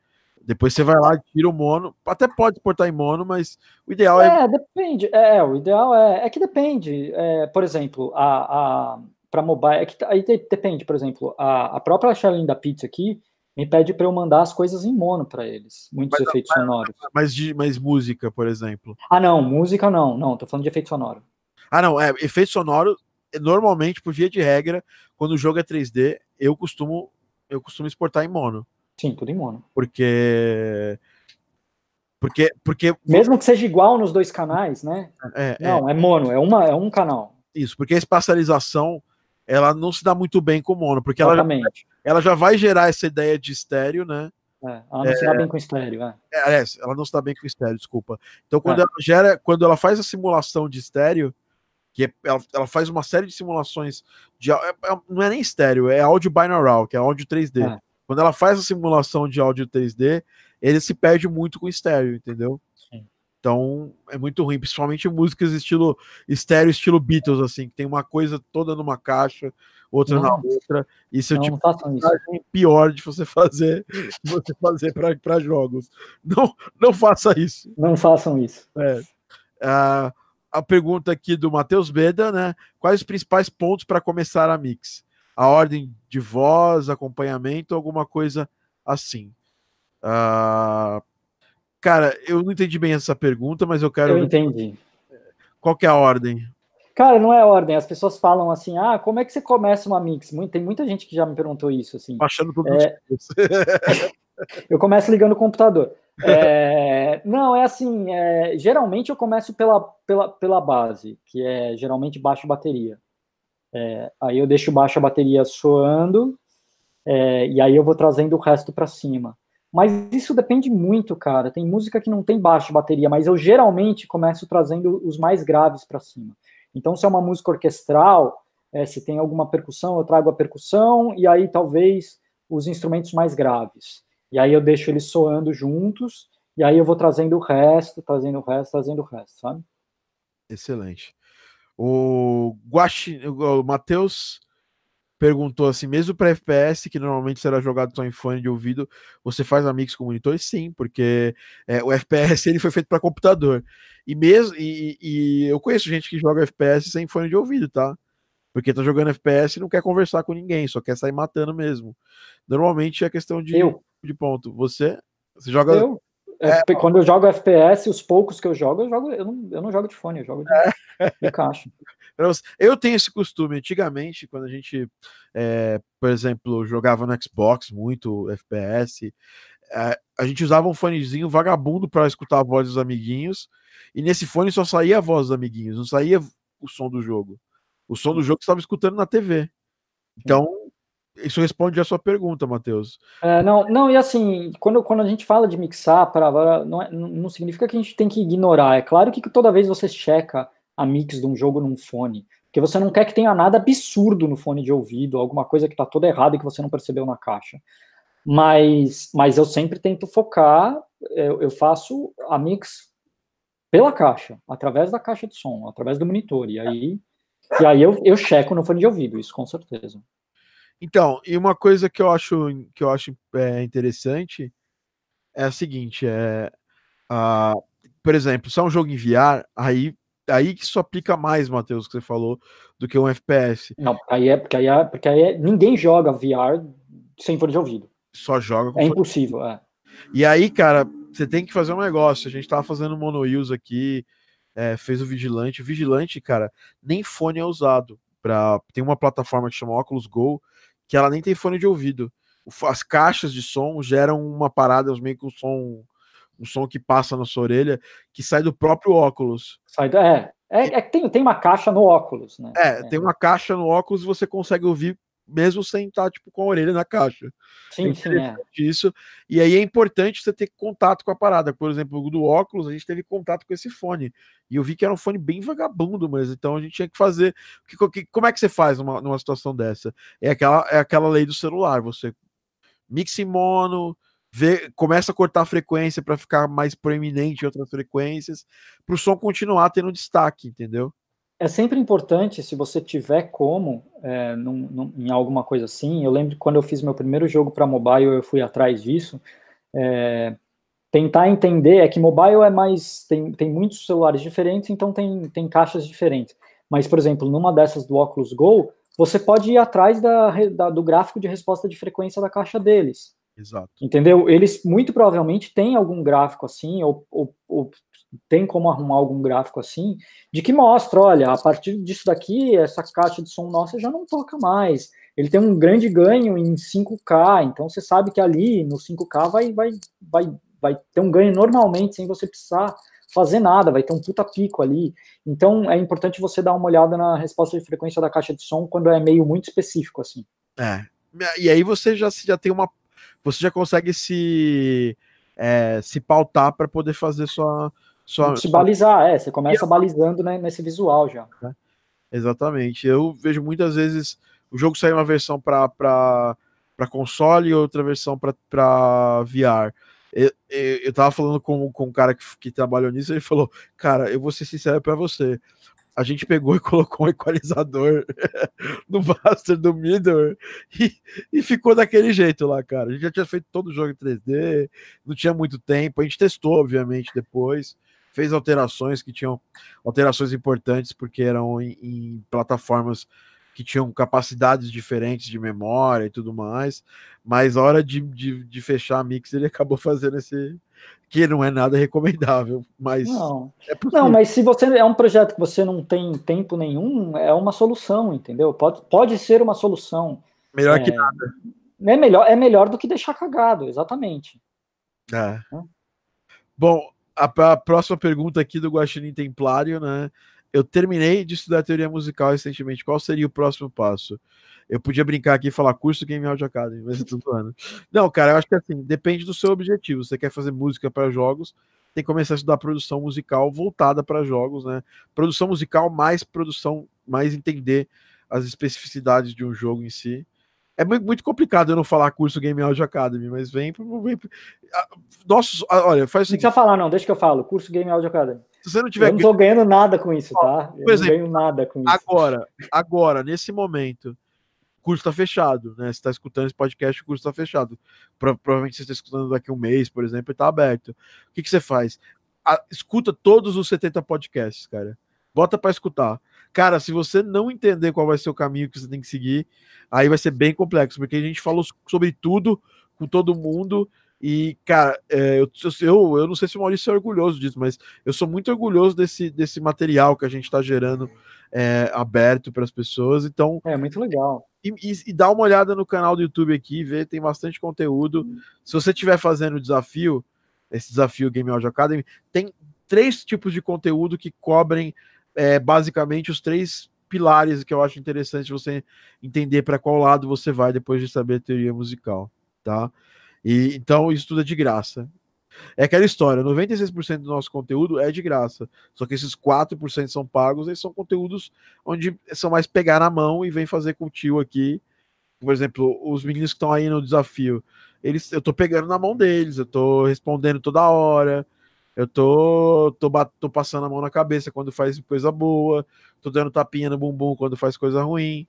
Depois você vai lá, tira o mono. Até pode exportar em mono, mas o ideal é. É, depende. É, o ideal é, é que depende. É, por exemplo, a, a para mobile, é que aí depende. Por exemplo, a, a própria Charlene da Pizza aqui me pede para eu mandar as coisas em mono para eles, muitos mas, efeitos mas, sonoros. Mas de mais música, por exemplo. Ah, não, música não, não. Tô falando de efeito sonoro. Ah, não, é, efeito sonoro, normalmente, por via de regra, quando o jogo é 3D, eu costumo, eu costumo exportar em mono. Sim, tudo em mono. Porque. Porque, porque. Mesmo que seja igual nos dois canais, né? É, é. não, é. é mono, é, uma, é um canal. Isso, porque a espacialização ela não se dá muito bem com mono, porque ela, ela já vai gerar essa ideia de estéreo, né? É, ela não é, se dá bem com estéreo, é. é. ela não se dá bem com estéreo, desculpa. Então, quando é. ela gera, quando ela faz a simulação de estéreo, que é, ela, ela, faz uma série de simulações de é, é, não é nem estéreo, é áudio binaural, que é áudio 3D. Quando ela faz a simulação de áudio 3D, ele se perde muito com estéreo, entendeu? Então é muito ruim, principalmente músicas estilo estéreo, estilo Beatles, assim, que tem uma coisa toda numa caixa, outra não, na outra. Isso é tipo pior de você fazer, você fazer para jogos. Não, não faça isso. Não façam isso. É. Uh, a pergunta aqui do Matheus Beda, né? Quais os principais pontos para começar a mix? A ordem de voz, acompanhamento, alguma coisa assim. Uh, cara, eu não entendi bem essa pergunta, mas eu quero. Eu entendi. Qual que é a ordem? Cara, não é ordem. As pessoas falam assim: ah, como é que você começa uma mix? Tem muita gente que já me perguntou isso. Assim. Baixando tudo. É... eu começo ligando o computador. É... não, é assim: é... geralmente eu começo pela, pela, pela base, que é geralmente baixo bateria. É... aí eu deixo baixo a bateria soando, é, e aí eu vou trazendo o resto para cima. Mas isso depende muito, cara. Tem música que não tem baixo bateria, mas eu geralmente começo trazendo os mais graves para cima. Então, se é uma música orquestral, é, se tem alguma percussão, eu trago a percussão e aí talvez os instrumentos mais graves. E aí eu deixo eles soando juntos e aí eu vou trazendo o resto, trazendo o resto, trazendo o resto, sabe? Excelente. O Guaxi, o Matheus perguntou assim, mesmo para FPS, que normalmente será jogado só em fone de ouvido, você faz a mix com monitores? Sim, porque é, o FPS ele foi feito para computador. E mesmo e, e, eu conheço gente que joga FPS sem fone de ouvido, tá? Porque tá jogando FPS e não quer conversar com ninguém, só quer sair matando mesmo. Normalmente é questão de, eu. de ponto. Você, você joga. Eu. É, quando eu jogo FPS, os poucos que eu jogo, eu jogo, eu não, eu não jogo de fone, eu jogo de, é. de caixa. Eu tenho esse costume. Antigamente, quando a gente, é, por exemplo, jogava no Xbox muito FPS, é, a gente usava um fonezinho vagabundo para escutar a voz dos amiguinhos, e nesse fone só saía a voz dos amiguinhos, não saía o som do jogo. O som do jogo você estava escutando na TV. Então, isso responde a sua pergunta, Matheus. É, não, não, e assim, quando, quando a gente fala de mixar, para não, é, não significa que a gente tem que ignorar. É claro que toda vez você checa a mix de um jogo num fone. Porque você não quer que tenha nada absurdo no fone de ouvido, alguma coisa que está toda errada e que você não percebeu na caixa. Mas, mas eu sempre tento focar, eu, eu faço a mix pela caixa, através da caixa de som, através do monitor. E aí, e aí eu, eu checo no fone de ouvido, isso com certeza. Então, e uma coisa que eu acho que eu acho é, interessante é a seguinte, é, uh, por exemplo, se é um jogo em VR, aí aí que isso aplica mais, Matheus, que você falou, do que um FPS. Não, aí é porque aí, é, porque aí é, ninguém joga VR sem fone de ouvido. Só joga com É impossível, é. E aí, cara, você tem que fazer um negócio. A gente tava fazendo mono use aqui, é, fez o Vigilante. O Vigilante, cara, nem fone é usado. Pra... Tem uma plataforma que chama Oculus Go, que ela nem tem fone de ouvido. As caixas de som geram uma parada, meio que um som um som que passa na sua orelha, que sai do próprio óculos. Sai do, é, é, é tem, tem uma caixa no óculos, né? É, é, tem uma caixa no óculos e você consegue ouvir mesmo sem estar tipo com a orelha na caixa. Sim, é sim, é. Isso. E aí é importante você ter contato com a parada. Por exemplo, do óculos, a gente teve contato com esse fone. E eu vi que era um fone bem vagabundo, mas então a gente tinha que fazer. Que, que, como é que você faz numa, numa situação dessa? É aquela, é aquela lei do celular. Você mixa em mono, vê, começa a cortar a frequência para ficar mais proeminente em outras frequências, para o som continuar tendo destaque, entendeu? É sempre importante, se você tiver como, é, num, num, em alguma coisa assim. Eu lembro que quando eu fiz meu primeiro jogo para mobile, eu fui atrás disso. É, tentar entender é que mobile é mais. Tem, tem muitos celulares diferentes, então tem, tem caixas diferentes. Mas, por exemplo, numa dessas do Oculus Go, você pode ir atrás da, da, do gráfico de resposta de frequência da caixa deles. Exato. Entendeu? Eles muito provavelmente têm algum gráfico assim, ou, ou, ou, tem como arrumar algum gráfico assim, de que mostra, olha, a partir disso daqui, essa caixa de som nossa já não toca mais. Ele tem um grande ganho em 5K, então você sabe que ali no 5K vai, vai, vai, vai ter um ganho normalmente, sem você precisar fazer nada, vai ter um puta pico ali. Então é importante você dar uma olhada na resposta de frequência da caixa de som quando é meio muito específico assim. É, E aí você já, já tem uma. Você já consegue se, é, se pautar para poder fazer sua. Sua se balizar, é. Você começa balizando né, nesse visual já. É, exatamente. Eu vejo muitas vezes o jogo sair uma versão para console e outra versão para VR. Eu, eu, eu tava falando com, com um cara que, que trabalhou nisso, ele falou: Cara, eu vou ser sincero para você a gente pegou e colocou um equalizador no master do middle e, e, ficou daquele jeito lá, cara. A gente já tinha feito todo o jogo em 3D, não tinha muito tempo. A gente testou, obviamente, depois, fez alterações que tinham alterações importantes porque eram em, em plataformas que tinham capacidades diferentes de memória e tudo mais, mas a hora de, de, de fechar a mix ele acabou fazendo esse, que não é nada recomendável, mas não. É não, mas se você é um projeto que você não tem tempo nenhum, é uma solução, entendeu? Pode, pode ser uma solução. Melhor é, que nada. É melhor, é melhor do que deixar cagado, exatamente. É. Bom, a, a, próxima pergunta aqui do Guaxinim Templário, né? Eu terminei de estudar teoria musical recentemente. Qual seria o próximo passo? Eu podia brincar aqui e falar curso Game Audio Academy, mas eu tô zoando. Não, cara, eu acho que assim, depende do seu objetivo. Você quer fazer música para jogos, tem que começar a estudar produção musical voltada para jogos, né? Produção musical mais produção, mais entender as especificidades de um jogo em si. É muito complicado eu não falar curso Game Audio Academy, mas vem, vem nossos, olha, faz o seguinte. Não precisa falar não, deixa que eu falo, curso Game Audio Academy. Se você não tiver eu não tô ganhando nada com isso, tá? Eu exemplo, não ganho nada com isso. Agora, agora, nesse momento, curso está fechado, né? Você está escutando esse podcast, o curso está fechado. Pro, provavelmente você está escutando daqui a um mês, por exemplo, e está aberto. O que, que você faz? A, escuta todos os 70 podcasts, cara. Bota para escutar. Cara, se você não entender qual vai ser o caminho que você tem que seguir, aí vai ser bem complexo, porque a gente falou sobre tudo com todo mundo. E, cara, é, eu, eu, eu não sei se o Maurício é orgulhoso disso, mas eu sou muito orgulhoso desse, desse material que a gente está gerando é, aberto para as pessoas. Então. É muito legal e, e, e, dá uma olhada no canal do YouTube aqui, vê, tem bastante conteúdo. Uhum. Se você estiver fazendo o desafio, esse desafio Game Audio Academy, tem três tipos de conteúdo que cobrem é, basicamente os três pilares que eu acho interessante você entender para qual lado você vai depois de saber a teoria musical, tá? E então isso tudo é de graça. É aquela história, 96% do nosso conteúdo é de graça. Só que esses 4% são pagos, eles são conteúdos onde são mais pegar na mão e vem fazer com o tio aqui. Por exemplo, os meninos que estão aí no desafio, eles, eu tô pegando na mão deles, eu tô respondendo toda hora, eu tô, tô, tô passando a mão na cabeça quando faz coisa boa, tô dando tapinha no bumbum quando faz coisa ruim.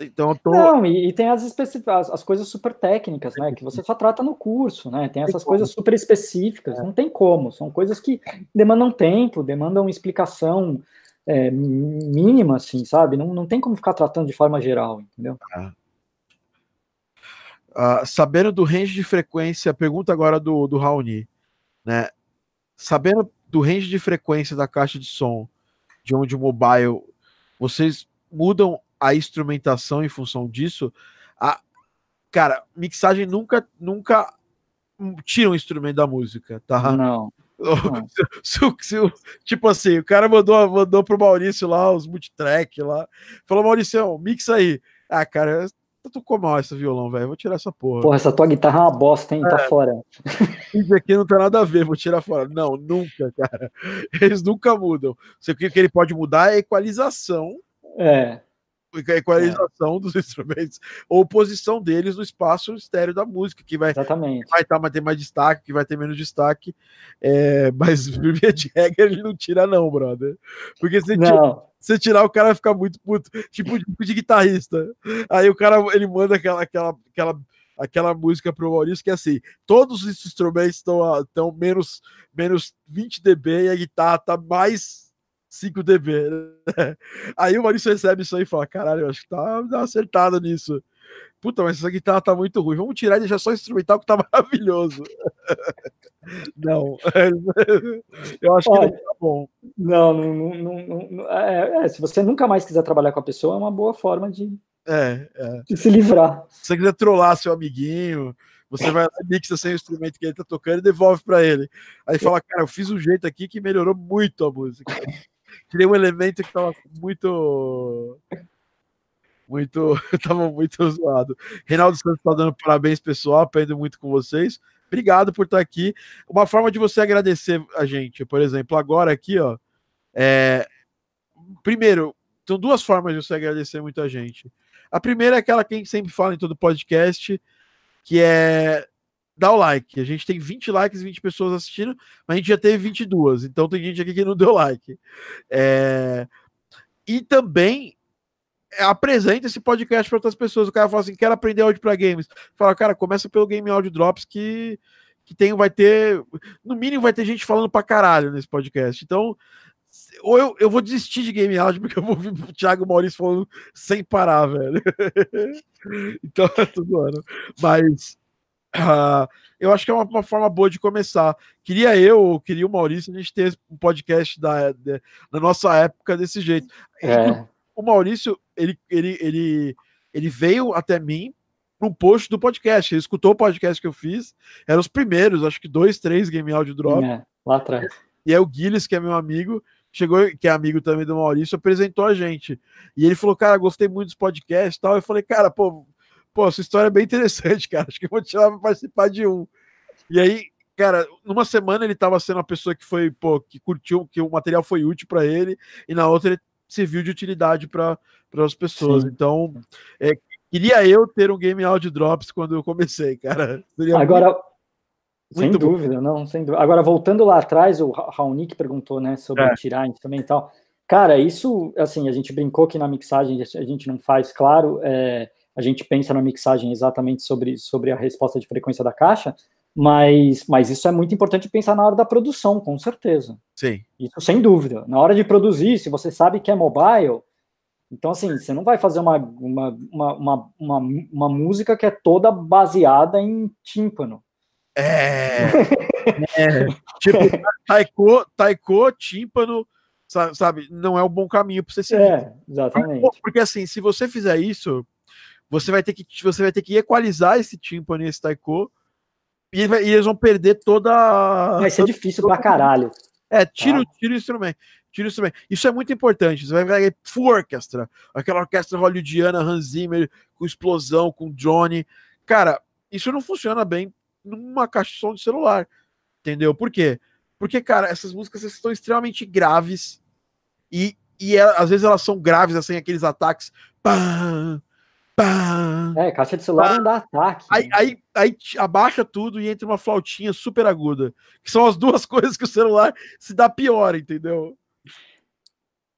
Então eu tô... Não, e, e tem as, especific... as, as, coisas super técnicas, né? Que você só trata no curso, né? Tem essas tem coisas super específicas, é. não tem como. São coisas que demandam tempo, demandam explicação é, mínima, assim, sabe? Não, não tem como ficar tratando de forma geral, entendeu? Ah. Uh, sabendo do range de frequência, pergunta agora do, do Raoni, né? Sabendo do range de frequência da caixa de som de onde o mobile, vocês mudam a instrumentação em função disso. A, cara, mixagem nunca, nunca tira um instrumento da música, tá? Não. Se, se, tipo assim, o cara mandou, mandou pro Maurício lá os multitrack lá. Falou, Maurício, mixa aí. Ah, cara, tocou mal esse violão, velho. Vou tirar essa porra. Porra, essa tua guitarra é uma bosta, hein? Tá é. Tá fora. Isso aqui não tem nada a ver, vou tirar fora. Não, nunca, cara. Eles nunca mudam. O que ele pode mudar é a equalização. É a equalização é. dos instrumentos, ou posição deles no espaço estéreo da música, que vai, Exatamente. vai tá, ter mais destaque, que vai ter menos destaque. É, mas via de regra ele não tira, não, brother. Porque se tira, se tirar, o cara vai ficar muito puto, tipo de, de guitarrista. Aí o cara ele manda aquela, aquela, aquela aquela música pro Maurício que é assim: todos os instrumentos estão, estão menos, menos 20 dB e a guitarra tá mais 5 dB. Né? Aí o Maurício recebe isso aí e fala: caralho, eu acho que tá acertado nisso. Puta, mas essa guitarra tá muito ruim. Vamos tirar e deixar só instrumental que tá maravilhoso. não, eu acho Olha, que não tá bom. Não, não, não, não é, é, se você nunca mais quiser trabalhar com a pessoa, é uma boa forma de, é, é. de se livrar. Se você quiser trollar seu amiguinho, você vai lá mixa sem o instrumento que ele tá tocando e devolve para ele. Aí fala, cara, eu fiz um jeito aqui que melhorou muito a música tirei um elemento que tava muito. Muito, tava muito zoado. Reinaldo Santos tá dando parabéns, pessoal. Aprendo muito com vocês. Obrigado por estar aqui. Uma forma de você agradecer a gente, por exemplo, agora aqui, ó. É... Primeiro, são duas formas de você agradecer muita gente. A primeira é aquela que a gente sempre fala em todo podcast, que é dar o like. A gente tem 20 likes, 20 pessoas assistindo, mas a gente já teve 22, então tem gente aqui que não deu like. É... E também apresenta esse podcast para outras pessoas. O cara fala assim: quero aprender áudio para games. Fala, cara, começa pelo Game Audio Drops que, que tem, vai ter, no mínimo, vai ter gente falando para caralho nesse podcast. Então, ou eu, eu vou desistir de game áudio porque eu vou ouvir o Thiago Maurício falando sem parar, velho. então, é tudo ano. Mas uh, eu acho que é uma, uma, forma boa de começar. Queria eu, queria o Maurício, a gente ter um podcast da, da, da nossa época desse jeito. É. O Maurício, ele, ele, ele, ele veio até mim num post do podcast. Ele escutou o podcast que eu fiz. Eram os primeiros, acho que dois, três Game Audio Drop. É, lá atrás. E aí o Guilherme, que é meu amigo, chegou, que é amigo também do Maurício, apresentou a gente. E ele falou, cara, gostei muito dos podcasts e tal. Eu falei, cara, pô, pô, sua história é bem interessante, cara. Acho que eu vou te chamar participar de um. E aí, cara, numa semana ele tava sendo uma pessoa que foi, pô, que curtiu, que o material foi útil para ele, e na outra ele serviu de utilidade para as pessoas. Sim. Então, é, queria eu ter um Game Audio Drops quando eu comecei, cara. Seria Agora, muito, sem muito dúvida, bom. não, sem dúvida. Agora, voltando lá atrás, o Raonic perguntou, né, sobre é. tirar também e tal. Cara, isso, assim, a gente brincou que na mixagem a gente não faz, claro, é, a gente pensa na mixagem exatamente sobre, sobre a resposta de frequência da caixa, mas, mas isso é muito importante pensar na hora da produção, com certeza. Sim. Isso sem dúvida. Na hora de produzir, se você sabe que é mobile, então assim, você não vai fazer uma, uma, uma, uma, uma, música que é toda baseada em tímpano. É. é. Tipo, taiko, taiko, tímpano, sabe, não é um bom caminho para você seguir. É, exatamente. Porque assim, se você fizer isso, você vai ter que você vai ter que equalizar esse tímpano e esse taiko e, e eles vão perder toda. Vai ser difícil toda... pra caralho. É, tira, ah. tira o instrumento. Tira o instrumento. Isso é muito importante. Você vai ver full orquestra, aquela orquestra hollywoodiana, Hans Zimmer, com explosão, com drone. Cara, isso não funciona bem numa caixa de som de celular. Entendeu? Por quê? Porque, cara, essas músicas estão extremamente graves e, e ela, às vezes elas são graves, assim, aqueles ataques. Pá, Pá, é, caixa de celular pá. não dá ataque. Aí, aí, aí, abaixa tudo e entra uma flautinha super aguda. Que são as duas coisas que o celular se dá pior, entendeu?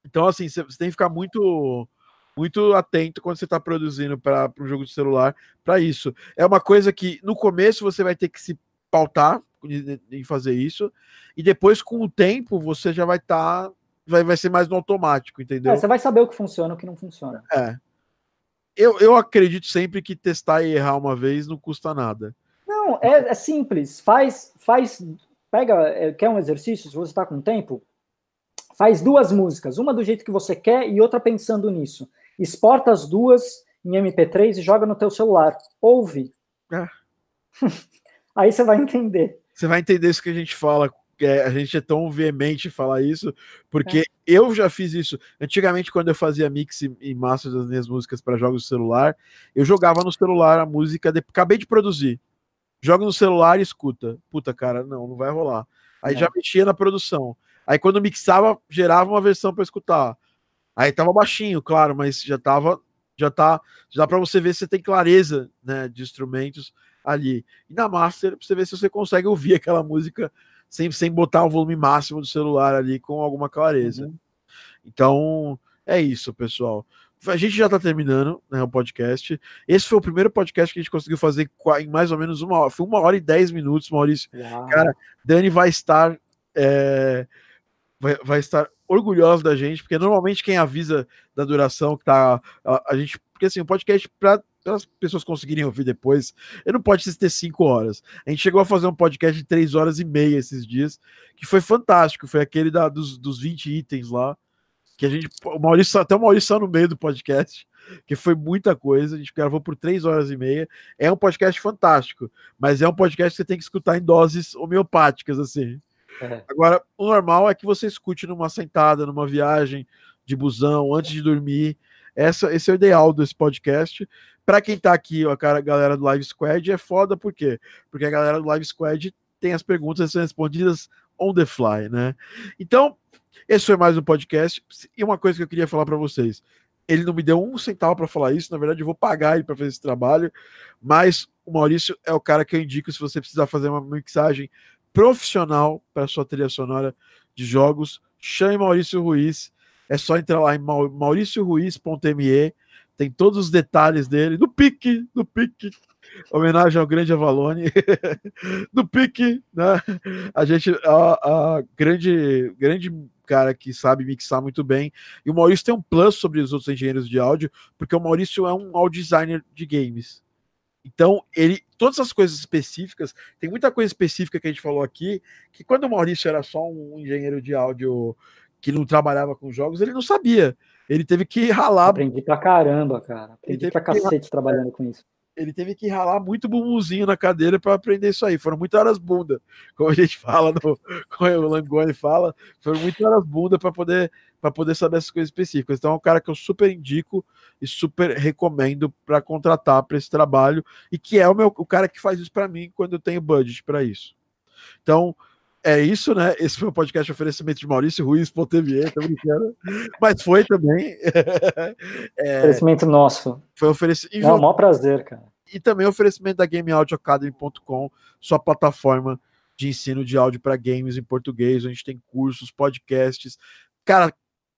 Então, assim, você tem que ficar muito muito atento quando você está produzindo para um jogo de celular para isso. É uma coisa que no começo você vai ter que se pautar em fazer isso, e depois, com o tempo, você já vai estar. Tá, vai, vai ser mais no automático, entendeu? É, você vai saber o que funciona e o que não funciona. É eu, eu acredito sempre que testar e errar uma vez não custa nada. Não, é, é simples. Faz, faz, pega, é, quer um exercício? Se você está com tempo, faz duas músicas, uma do jeito que você quer e outra pensando nisso. Exporta as duas em MP3 e joga no teu celular. Ouve. É. Aí você vai entender. Você vai entender isso que a gente fala é, a gente é tão veemente falar isso, porque é. eu já fiz isso. Antigamente, quando eu fazia mix e master das minhas músicas para jogos de celular, eu jogava no celular a música, de... acabei de produzir. Joga no celular e escuta. Puta, cara, não, não vai rolar. Aí é. já mexia na produção. Aí quando mixava, gerava uma versão para escutar. Aí tava baixinho, claro, mas já tava, já tá, já dá para você ver se você tem clareza, né, de instrumentos ali. E na master, pra você ver se você consegue ouvir aquela música sem, sem botar o volume máximo do celular ali com alguma clareza. Uhum. Então, é isso, pessoal. A gente já está terminando né, o podcast. Esse foi o primeiro podcast que a gente conseguiu fazer em mais ou menos uma hora. Foi uma hora e dez minutos, Maurício. Uau. Cara, Dani vai estar. É, vai, vai estar orgulhosa da gente, porque normalmente quem avisa da duração que tá. A, a gente. Porque assim, o podcast, para para as pessoas conseguirem ouvir depois, ele não pode ter cinco horas. A gente chegou a fazer um podcast de três horas e meia esses dias, que foi fantástico. Foi aquele da, dos, dos 20 itens lá, que a gente. O Maurício, até o Maurício saiu no meio do podcast, que foi muita coisa. A gente gravou por três horas e meia. É um podcast fantástico, mas é um podcast que você tem que escutar em doses homeopáticas, assim. É. Agora, o normal é que você escute numa sentada, numa viagem de busão, antes de dormir Essa, esse é o ideal desse podcast. Para quem tá aqui, ó, a galera do Live Squad, é foda, por quê? Porque a galera do Live Squad tem as perguntas respondidas on the fly, né? Então, esse foi mais um podcast. E uma coisa que eu queria falar para vocês: ele não me deu um centavo para falar isso, na verdade, eu vou pagar ele para fazer esse trabalho, mas o Maurício é o cara que eu indico se você precisar fazer uma mixagem profissional para sua trilha sonora de jogos. Chame Maurício Ruiz. É só entrar lá em mauricioruiz.me. Tem todos os detalhes dele. No pique, no pique. Homenagem ao grande Avalone. no pique, né? A gente, a, a grande, grande cara que sabe mixar muito bem. E o Maurício tem um plus sobre os outros engenheiros de áudio, porque o Maurício é um audio designer de games. Então, ele, todas as coisas específicas, tem muita coisa específica que a gente falou aqui, que quando o Maurício era só um engenheiro de áudio que não trabalhava com jogos, ele não sabia. Ele teve que ralar. Aprendi pra caramba, cara. Aprendi pra cacete que... trabalhando com isso ele teve que ralar muito bumbumzinho na cadeira para aprender isso aí. Foram muitas horas bunda, como a gente fala, no, como o Langoni fala, foram muitas horas bunda para poder para poder saber essas coisas específicas. Então é um cara que eu super indico e super recomendo para contratar para esse trabalho e que é o meu o cara que faz isso para mim quando eu tenho budget para isso. Então, é isso, né? Esse foi o podcast oferecimento de Maurício Ruiz, TV, tô brincando. Mas foi também. é, oferecimento nosso. Foi oferecimento. É um maior prazer, cara. E também oferecimento da GameAudioAcademy.com, sua plataforma de ensino de áudio para games em português, onde tem cursos, podcasts. Cara,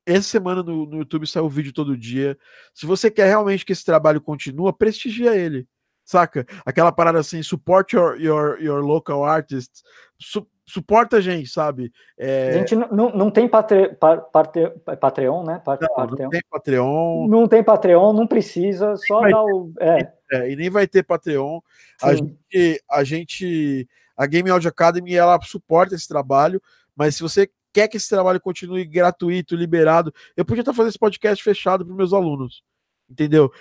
essa semana no, no YouTube saiu um vídeo todo dia. Se você quer realmente que esse trabalho continue, prestigia ele saca? Aquela parada assim, support your, your, your local artists, su suporta a gente, sabe? É... A gente não, não tem patre, patre, Patreon, né? Não, Patreon. não tem Patreon. Não tem Patreon, não precisa, só dar o. É. é. e nem vai ter Patreon. A gente, a gente. A Game Audio Academy ela suporta esse trabalho, mas se você quer que esse trabalho continue gratuito, liberado, eu podia estar fazendo esse podcast fechado para meus alunos, entendeu?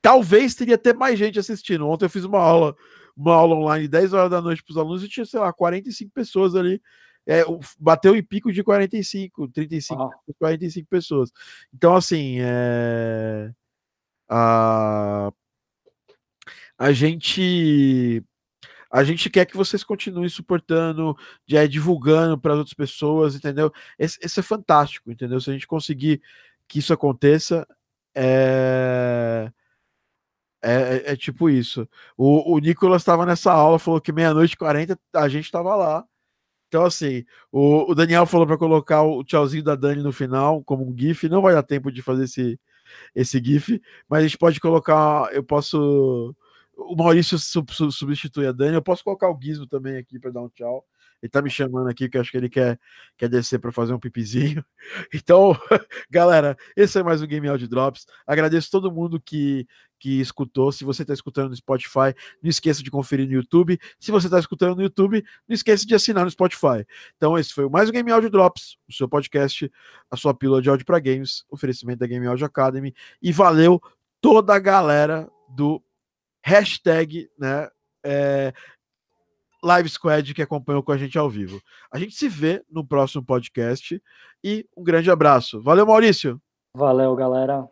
Talvez teria até mais gente assistindo. Ontem eu fiz uma aula uma aula online 10 horas da noite para os alunos e tinha, sei lá, 45 pessoas ali. É, bateu em pico de 45, 35, ah. 45 pessoas. Então, assim, é, a, a gente a gente quer que vocês continuem suportando, é, divulgando para outras pessoas, entendeu? Esse, esse, é fantástico, entendeu? Se a gente conseguir que isso aconteça, é, é, é, é, tipo isso. O, o Nicolas estava nessa aula, falou que meia-noite e 40 a gente estava lá. Então, assim, o, o Daniel falou para colocar o tchauzinho da Dani no final, como um GIF. Não vai dar tempo de fazer esse, esse GIF, mas a gente pode colocar. Eu posso. O Maurício sub, sub, substitui a Dani. Eu posso colocar o Gizmo também aqui para dar um tchau. Ele tá me chamando aqui, que eu acho que ele quer, quer descer para fazer um pipizinho. Então, galera, esse é mais um Game Audio Drops. Agradeço todo mundo que, que escutou. Se você está escutando no Spotify, não esqueça de conferir no YouTube. Se você está escutando no YouTube, não esqueça de assinar no Spotify. Então, esse foi mais um Game Audio Drops, o seu podcast, a sua pílula de áudio para games, oferecimento da Game Audio Academy. E valeu toda a galera do hashtag, né? É, Live Squad que acompanhou com a gente ao vivo. A gente se vê no próximo podcast e um grande abraço. Valeu, Maurício. Valeu, galera.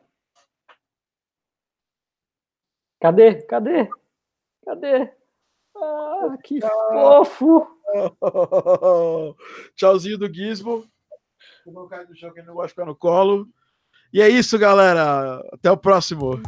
Cadê? Cadê? Cadê? Ah, que fofo! Tchauzinho do Gizmo. Vou colocar no chão que não gosta de ficar no colo. E é isso, galera. Até o próximo.